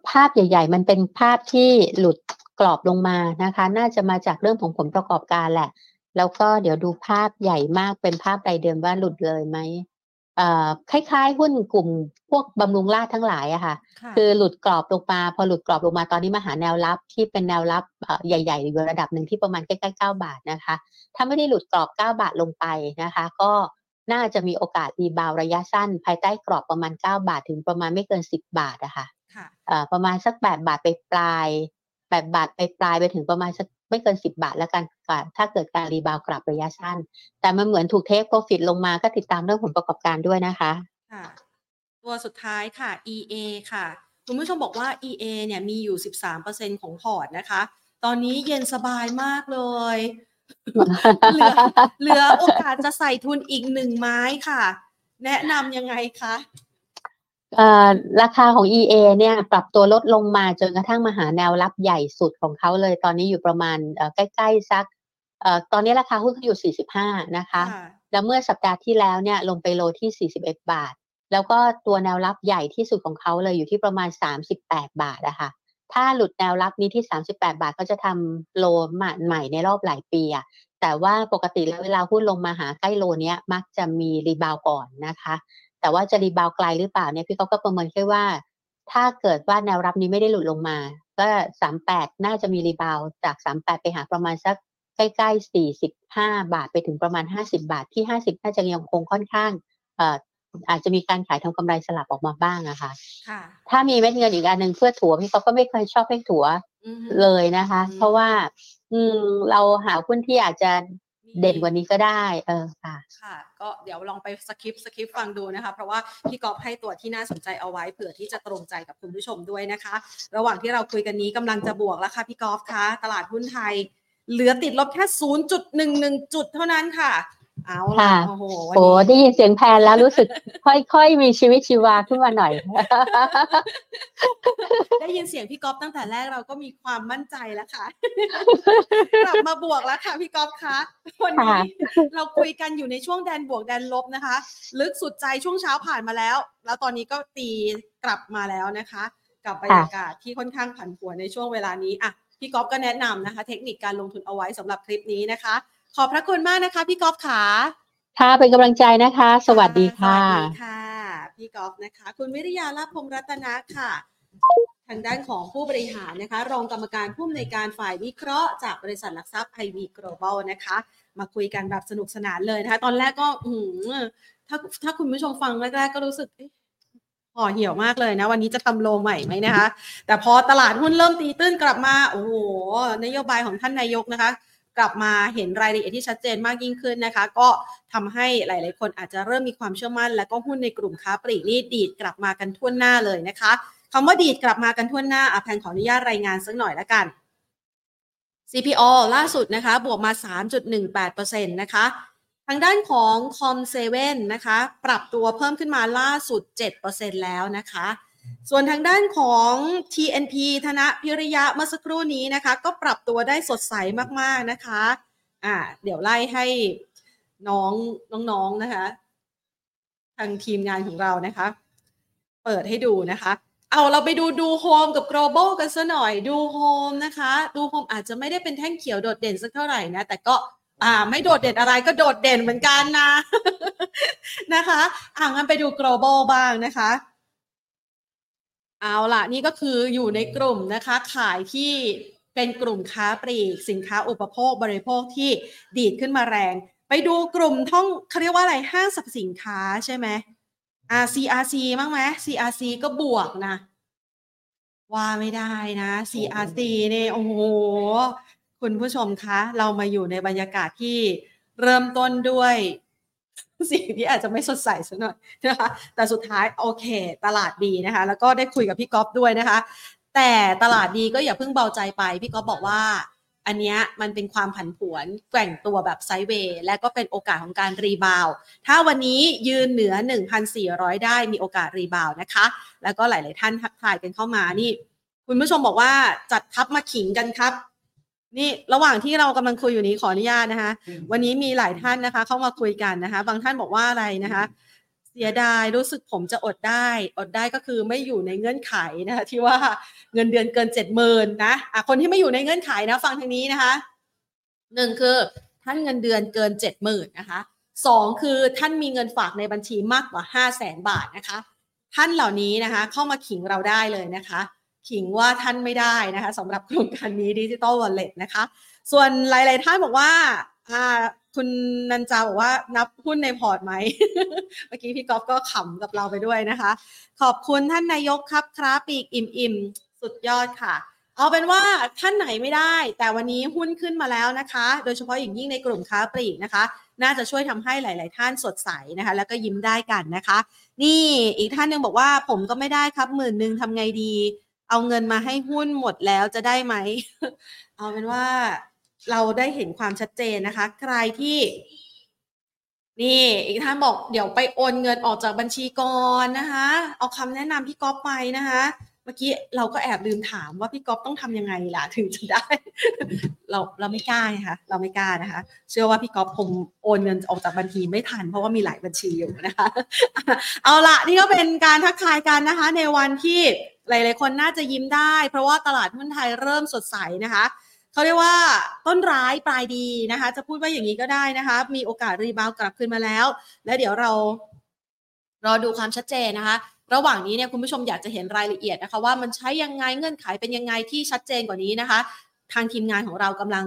ภาพใหญ่ ๆ มันเป็นภาพที่หลุดกรอบลงมานะคะ น่าจะมาจากเรื่องของผลประกอบการแหละ แล้วก็เดี๋ยวดูภาพใหญ่มากเป็นภาพรายเดือนว่าหลุดเลยไหมเอ่อคล้ายๆ หุ้นกลุ่มพวกบำรุงราษฎร์ทั้งหลายอะค่ะ คือหลุดกรอบลงมา พอหลุดกรอบลงมาตอนนี้มาหาแนวรับที่เป็นแนวรับใหญ่ๆอยู่ระดับหนึ่งที่ประมาณใกล้ๆ 9 บาทนะคะ ถ้าไม่ได้หลุดกรอบ 9 บาทลงไปนะคะ ก็ น่าจะมีโอกาสรีบาวระยะสั้น ภายใต้กรอบประมาณ 9 บาทถึงประมาณไม่เกิน 10 บาทอะค่ะประมาณสัก 8 บาทไปปลาย8บาทไปปลายไปถึงประมาณสักไม่เกิน 10 บาทแล้วกันถ้าเกิดการรีบาวกลับระยะสั้น แต่มันเหมือนถูกเทคโปรฟิตลงมาก็ติดตามเรื่องผลประกอบการด้วยนะคะค่ะตัวสุดท้ายค่ะ EA ค่ะ คุณผู้ชมบอกว่า EA เนี่ยมีอยู่ 13%ของพอร์ตนะคะ ตอนนี้เย็นสบายมากเลยเหลือ เหลือโอกาสจะใส่ทุนอีกหนึ่งไม้ค่ะ แนะนำยังไงคะราคาของ EA เนี่ยปรับตัวลดลงมาจนกระทั่งมาหาแนวรับใหญ่สุดของเขาเลย ตอนนี้อยู่ประมาณใกล้ๆสักตอนนี้ราคาหุ้นเขาอยู่ 45 นะคะ แล้วเมื่อสัปดาห์ที่แล้วเนี่ยลงไปโลที่ 41 บาท แล้วก็ตัวแนวรับใหญ่ที่สุดของเขาเลยอยู่ที่ประมาณ 38 บาทนะคะ ถ้าหลุดแนวรับนี้ที่ 38 บาทก็จะทำ low ใหม่ในรอบหลายปีอะแต่ว่าปกติแล้วเวลาหุ้นลงมาหาใกล้ low เนี้ยมักจะมี rebound ก่อนนะคะ แต่ว่าจะ rebound ไกลหรือเปล่าเนี่ยพี่เขาก็ประเมินแค่ว่า ถ้าเกิดว่าแนวรับนี้ไม่ได้หลุดลงมา ก็สามแปดน่าจะมี rebound จากสามแปดไปหาประมาณสักใกล้ๆสี่สิบห้าบาทไปถึงประมาณห้าสิบบาทที่ห้าสิบน่าจะยังคงค่อนข้างเอ่ออาจจะมีการขายทำกำไรสลับออกมาบ้างอะค่ะ ถ้ามีเม็ดเงินอีกอันหนึ่งเพื่อถัวพี่เขาก็ไม่เคยชอบให้ถัวเลยนะคะ เพราะว่า อืมเราหาหุ้นที่อาจจะเด่นกว่านี้ก็ได้ เออค่ะ ค่ะ ก็เดี๋ยวลองไปสคริปสคริปฟังดูนะคะ เพราะว่าพี่กอฟให้ตัวที่น่าสนใจเอาไว้เผื่อที่จะตรงใจกับคุณผู้ชมด้วยนะคะ ระหว่างที่เราคุยกันนี้กำลังจะบวกแล้วค่ะพี่กอฟคะตลาดหุ้นไทย เหลือติดลบแค่ 0.11 จุดเท่านั้นค่ะ เอาละโอ้โหโอ้ได้ยินเสียงแพนแล้วรู้สึก ค่อยๆมีชีวิตชีวาขึ้นมาหน่อย ได้ยินเสียงพี่ก๊อฟตั้งแต่แรกเราก็มีความมั่นใจแล้วค่ะกลับมาบวกแล้วค่ะพี่ก๊อฟคะวันนี้เราคุยกันอยู่ในช่วงแดนบวกแดนลบนะคะ ลึกสุดใจช่วงเช้าผ่านมาแล้ว แล้วตอนนี้ก็ตีกลับมาแล้วนะคะ กับบรรยากาศที่ค่อนข้างผันผวนในช่วงเวลานี้อะพี่ก๊อฟก็แนะนำนะคะ เทคนิคการลงทุนเอาไว้สำหรับคลิปนี้นะคะ ขอบพระคุณมากนะคะพี่กอล์ฟขาค่ะเป็นกำลังใจนะคะ สวัสดีค่ะสวัสดีค่ะ พี่กอล์ฟนะคะ คุณวิริยาลาพงรัตนะค่ะ ทางด้านของผู้บริหารนะคะ รองกรรมการผู้อำนวยการฝ่ายวิเคราะห์จากบริษัทหลักทรัพย์ไอวีโกลบอลนะคะ มาคุยกันแบบสนุกสนานเลยนะคะ ตอนแรกก็อืถ้าถ้าคุณผู้ชมฟังแรกๆก็รู้สึกห่อเหี่ยวมากเลยนะ วันนี้จะทำโลใหม่ไหมนะคะ แต่พอตลาดหุ้นเริ่มตีตื้นกลับมา โอ้โหนโยบายของท่านนายกนะคะ กลับมาเห็นรายละเอียดที่ชัดเจนมากยิ่งขึ้นนะคะ ก็ทำให้หลาย ๆ คนอาจจะเริ่มมีความเชื่อมั่น และก็หุ้นในกลุ่มค้าปลีกนี่ดีดกลับมากันทั่วหน้าเลยนะคะคำว่าดีดกลับมากันทั่วหน้าอาแพนขออนุญาตรายงานสักหน่อยละกัน CPO ล่าสุดนะคะบวกมา 3.18%นะคะทางด้านของคอมเซเว่นนะคะ ปรับตัวเพิ่มขึ้นมาล่าสุด 7%แล้วนะคะ ส่วนทางด้านของ TNP ธนพิริยะเมื่อสักครู่นี้นะคะ ก็ปรับตัวได้สดใสมากๆนะคะอ่าเดี๋ยวไล่ให้น้องน้องๆนนะคะ ทางทีมงานของเรานะคะ เปิดให้ดูนะคะ เอาเราไปดูดูโฮมกับ global กันซะหน่อยดูโฮมนะคะ ดูโฮมอาจจะไม่ได้เป็นแท่งเขียวโดดเด่นสักเท่าไหร่นะ แต่ก็อ่าไม่โดดเด่นอะไรก็โดดเด่นเหมือนกันนะนะคะ อ่างั้นไปดู global บ้างนะคะ เอาล่ะ นี่ก็คืออยู่ในกลุ่มนะคะขายที่เป็นกลุ่มค้าปลีก สินค้าอุปโภคบริโภคที่ดีดขึ้นมาแรง ไปดูกลุ่มท่องเขาเรียกว่าอะไรห้างสรรพสินค้าใช่ไหมอ่า CRC มั้งไหม CRC ก็บวกนะ ว่าไม่ได้นะ CRC เนี่ยโอ้โห คุณผู้ชมคะ เรามาอยู่ในบรรยากาศที่เริ่มต้นด้วย สิ่งที่อาจจะไม่สดใสสักหน่อยนะคะแต่สุดท้ายโอเค ตลาดดีนะคะ แล้วก็ได้คุยกับพี่ก๊อฟด้วยนะคะ แต่ตลาดดีก็อย่าเพิ่งเบาใจไป พี่ก๊อฟบอกว่า อันนี้มันเป็นความผันผวนแกว่งตัวแบบ sideways และก็เป็นโอกาสของการ rebound ถ้าวันนี้ยืนเหนือ 1,400 ได้มีโอกาส rebound นะคะ แล้วก็หลาย ๆ ท่านทักทายกันเข้ามานี่ คุณผู้ชมบอกว่าจัดทัพมาขิงกันครับ นี่ระหว่างที่เรากำลังคุยอยู่นี้ขออนุญาตนะคะ วันนี้มีหลายท่านนะคะ เข้ามาคุยกันนะคะ บางท่านบอกว่าอะไรนะคะ เสียดายรู้สึกผมจะอดได้ อดได้ก็คือไม่อยู่ในเงื่อนไขนะคะที่ว่าเงินเดือนเกินเจ็ดหมื่นนะอะคนที่ไม่อยู่ในเงื่อนไขนะ ฟังทางนี้นะคะหนึ่งคือท่านเงินเดือนเกินเจ็ดหมื่นนะคะสองคือท่านมีเงินฝากในบัญชีมากกว่า5 0 0แสนบาทนะคะ ท่านเหล่านี้นะคะ เข้ามาขิงเราได้เลยนะคะ ขิงว่าท่านไม่ได้นะคะสำหรับโครงการนี้ดิจิตอลวอลเล็ตนะคะ ส่วนหลาย ๆ ท่านบอกว่าคุณนันจาบอกว่านับหุ้นในพอร์ตไหม เมื่อกี้พี่กอฟก็ขำกับเราไปด้วยนะคะ ขอบคุณท่านนายกครับครับปีกอิ่มอิ่มสุดยอดค่ะ เอาเป็นว่าท่านไหนไม่ได้ แต่วันนี้หุ้นขึ้นมาแล้วนะคะ โดยเฉพาะอย่างยิ่งในกลุ่มค้าปลีกนะคะ น่าจะช่วยทำให้หลาย ๆ ท่านสดใสนะคะ แล้วก็ยิ้มได้กันนะคะ นี่อีกท่านนึงบอกว่าผมก็ไม่ได้ครับหมื่นหนึ่งทำไงดี เอาเงินมาให้หุ้นหมดแล้วจะได้ไหม เอาเป็นว่าเราได้เห็นความชัดเจนนะคะ ใครที่ นี่อีกท่านบอกเดี๋ยวไปโอนเงินออกจากบัญชีก่อนนะคะ เอาคำแนะนำพี่ก๊อฟไปนะคะเมื่อกี้เราก็แอบลืมถามว่าพี่ก๊อฟต้องทำยังไงล่ะถึงจะได้ เราเราไม่กล้าไงคะเราไม่กล้านะคะ เชื่อว่าพี่ก๊อฟคงโอนเงินออกจากบัญชีไม่ทัน เพราะว่ามีหลายบัญชีอยู่นะคะ เอาละนี่ก็เป็นการทักทายกันนะคะ ในวันที่ หลาย ๆ คนน่าจะยิ้มได้ เพราะว่าตลาดหุ้นไทยเริ่มสดใสนะคะเขาเรียกว่าต้นร้ายปลายดีนะคะ จะพูดว่าอย่างนี้ก็ได้นะคะ มีโอกาสรีบาวกลับคืนมาแล้ว และเดี๋ยวเรารอดูความชัดเจนนะคะ ระหว่างนี้เนี่ยคุณผู้ชมอยากจะเห็นรายละเอียดนะคะ ว่ามันใช้ยังไงเงื่อนไขเป็นยังไงที่ชัดเจนกว่านี้นะคะ ทางทีมงานของเรากำลัง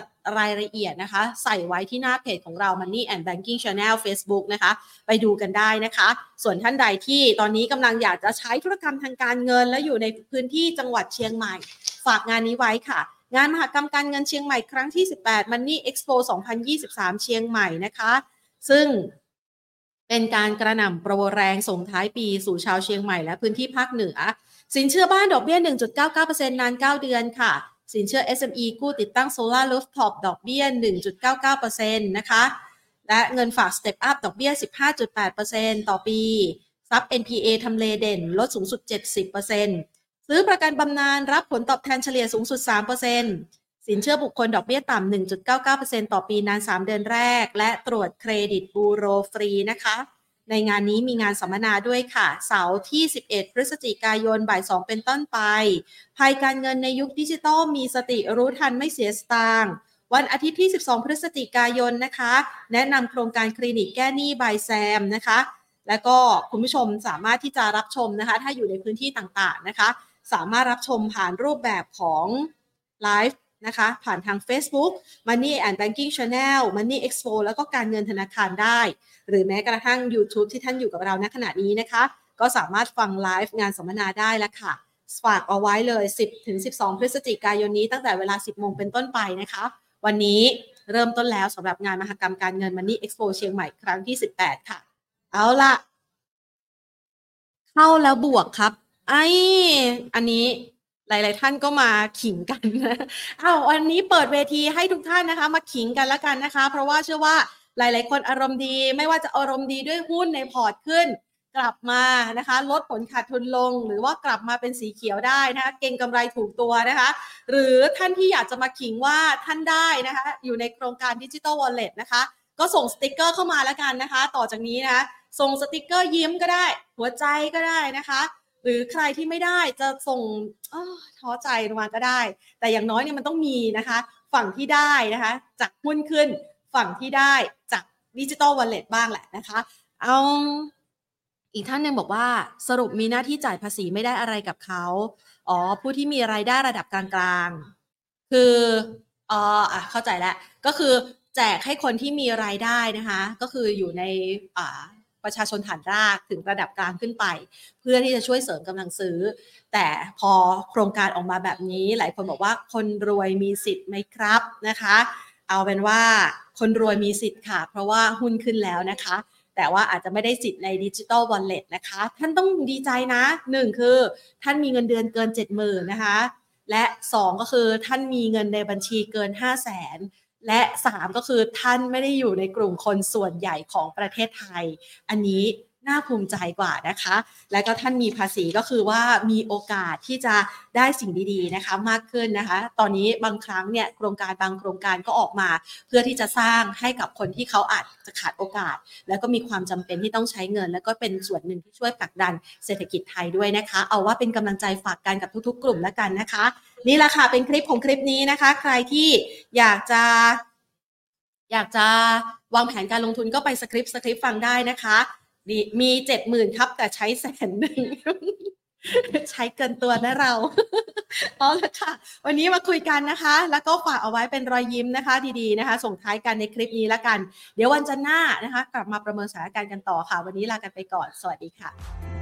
ดรายละเอียดนะคะ ใส่ไว้ที่หน้าเพจของเรา Money and Banking Channel Facebook นะคะ ไปดูกันได้นะคะ ส่วนท่านใดที่ตอนนี้กำลังอยากจะใช้ธุรกรรมทางการเงิน และอยู่ในพื้นที่จังหวัดเชียงใหม่ ฝากงานนี้ไว้ค่ะ งานมหกรรมการเงินเชียงใหม่ครั้งที่ 18 Money Expo 2023 เชียงใหม่นะคะ ซึ่งเป็นการกระหน่ำโปรแรงส่งท้ายปีสู่ชาวเชียงใหม่และพื้นที่ภาคเหนือ สินเชื่อบ้านดอกเบี้ย 1.99%นาน 9 เดือนค่ะ สินเชื่อ SME กู้ติดตั้งโซลาร์รูฟท็อปดอกเบี้ย 1.99%นะคะ และเงินฝาก Step Up ดอกเบี้ย 15.8%ต่อปี ทรัพย์ NPA ทำเลเด่น ลดสูงสุด 70%ซื้อประกันบำนาญรับผลตอบแทนเฉลี่ยสูงสุด 3%สินเชื่อบุคคลดอกเบี้ยต่ำ 1.99%ต่อปีนาน 3 เดือนแรก และตรวจเครดิตบูโรฟรีนะคะ ในงานนี้มีงานสัมมนาด้วยค่ะ เสาร์ที่ 11 พฤศจิกายนบ่าย 2 เป็นต้นไป ภัยการเงินในยุคดิจิตอลมีสติรู้ทันไม่เสียสตางค์วันอาทิตย์ที่ 12 พฤศจิกายนนะคะ แนะนำโครงการคลินิกแก้หนี้ by SAM นะคะ แล้วก็คุณผู้ชมสามารถที่จะรับชมนะคะ ถ้าอยู่ในพื้นที่ต่างๆนะคะ สามารถรับชมผ่านรูปแบบของไลฟ์ นะคะ ผ่านทาง Facebook Money and Banking Channel Money Expo แล้วก็การเงินธนาคารได้ หรือแม้กระทั่ง YouTube ที่ท่านอยู่กับเราณขณะนี้นะคะ ก็สามารถฟังไลฟ์งานสัมมนาได้แล้วค่ะฝากเอาไว้เลย 10ถึง12 พฤศจิกายนนี้ตั้งแต่เวลา 10 โมงเป็นต้นไปนะคะ วันนี้เริ่มต้นแล้วสำหรับงานมหกรรมการเงิน Money Expo เชียงใหม่ครั้งที่ 18 ค่ะ เอาละเข้าแล้วบวกครับ ไออันนี้ หลาย ๆ ท่านก็มาขิงกันนะอ้าววันนี้เปิดเวทีให้ทุกท่านนะคะ มาขิงกันล้วกันนะคะ เพราะว่าเชื่อว่าหลาย ๆ คนอารมณ์ดี ไม่ว่าจะอารมณ์ดีด้วยหุ้นในพอร์ตขึ้น กลับมานะคะ ลดผลขาดทุนลง หรือว่ากลับมาเป็นสีเขียวได้นะคะ เก็งกำไรถูกตัวนะคะ หรือท่านที่อยากจะมาขิงว่าท่านได้นะคะ อยู่ในโครงการดิจิ t a ลวอลเล็ตนะคะ ก็ส่งสติกเกอร์เข้ามาแล้วกันนะคะ ต่อจากนี้นะคะส่งสติกเกอร์ยิ้มก็ได้ หัวใจก็ได้นะคะ หรือใครที่ไม่ได้จะส่งท้อใจลงมาก็ได้ แต่อย่างน้อยเนี่ยมันต้องมีนะคะ ฝั่งที่ได้นะคะจากหุ้นขึ้นฝั่งที่ได้จากดิจิ t a ลวอลเล็ตบ้างแหละนะคะ เอาอีกท่านหนึ่งบอกว่าสรุปมีหน้าที่จ่ายภาษีไม่ได้อะไรกับเขาอ๋อผู้ที่มีรายได้ระดับกลางๆ คืออ๋ออะเข้าใจแล้วก็คือแจกให้คนที่มีรายได้นะคะ ก็คืออยู่ในอ่า ประชาชนฐานรากถึงระดับกลางขึ้นไป เพื่อที่จะช่วยเสริมกำลังซื้อ แต่พอโครงการออกมาแบบนี้ หลายคนบอกว่าคนรวยมีสิทธิ์ไหมครับนะคะ เอาเป็นว่าคนรวยมีสิทธิ์ค่ะ เพราะว่าหุ้นขึ้นแล้วนะคะ แต่ว่าอาจจะไม่ได้สิทธิ์ในดิจิ t a ลวอลเล็ตนะคะ ท่านต้องดีใจนะหนึ่งคือ ท่านมีเงินเดือนเกิน 70,000นะคะและ 2 ก็คือท่านมีเงินในบัญชีเกิน 5 0 0แสน และ 3 ก็คือท่านไม่ได้อยู่ในกลุ่มคนส่วนใหญ่ของประเทศไทย อันนี้ น่าภูมิใจกว่านะคะ และก็ท่านมีภาษีก็คือว่ามีโอกาสที่จะได้สิ่งดีๆนะคะมากขึ้นนะคะ ตอนนี้บางครั้งเนี่ยโครงการบางโครงการก็ออกมา เพื่อที่จะสร้างให้กับคนที่เขาอาจจะขาดโอกาส แล้วก็มีความจำเป็นที่ต้องใช้เงิน แล้วก็เป็นส่วนหนึ่งที่ช่วยผลักดันเศรษฐกิจไทยด้วยนะคะ เอาว่าเป็นกำลังใจฝากกันกับทุกๆ กลุ่มแล้วกันนะคะ นี่แหละค่ะเป็นคลิปของคลิปนี้นะคะ ใครที่อยากจะอยากจะวางแผนการลงทุนก็ไปสคริปต์สคริปต์ฟังได้นะคะ ดีมีเจ็ดหมื่นครับ แต่ใช้แสนหนึ่งใช้เกินตัวนะเราเอาละค่ะ วันนี้มาคุยกันนะคะ แล้วก็ฝากเอาไว้เป็นรอยยิ้มนะคะ ดีๆนะคะ ส่งท้ายกันในคลิปนี้ละกัน เดี๋ยววันจันทร์หน้านะคะ กลับมาประเมินสถานการณ์กันต่อค่ะ วันนี้ลากันไปก่อน สวัสดีค่ะ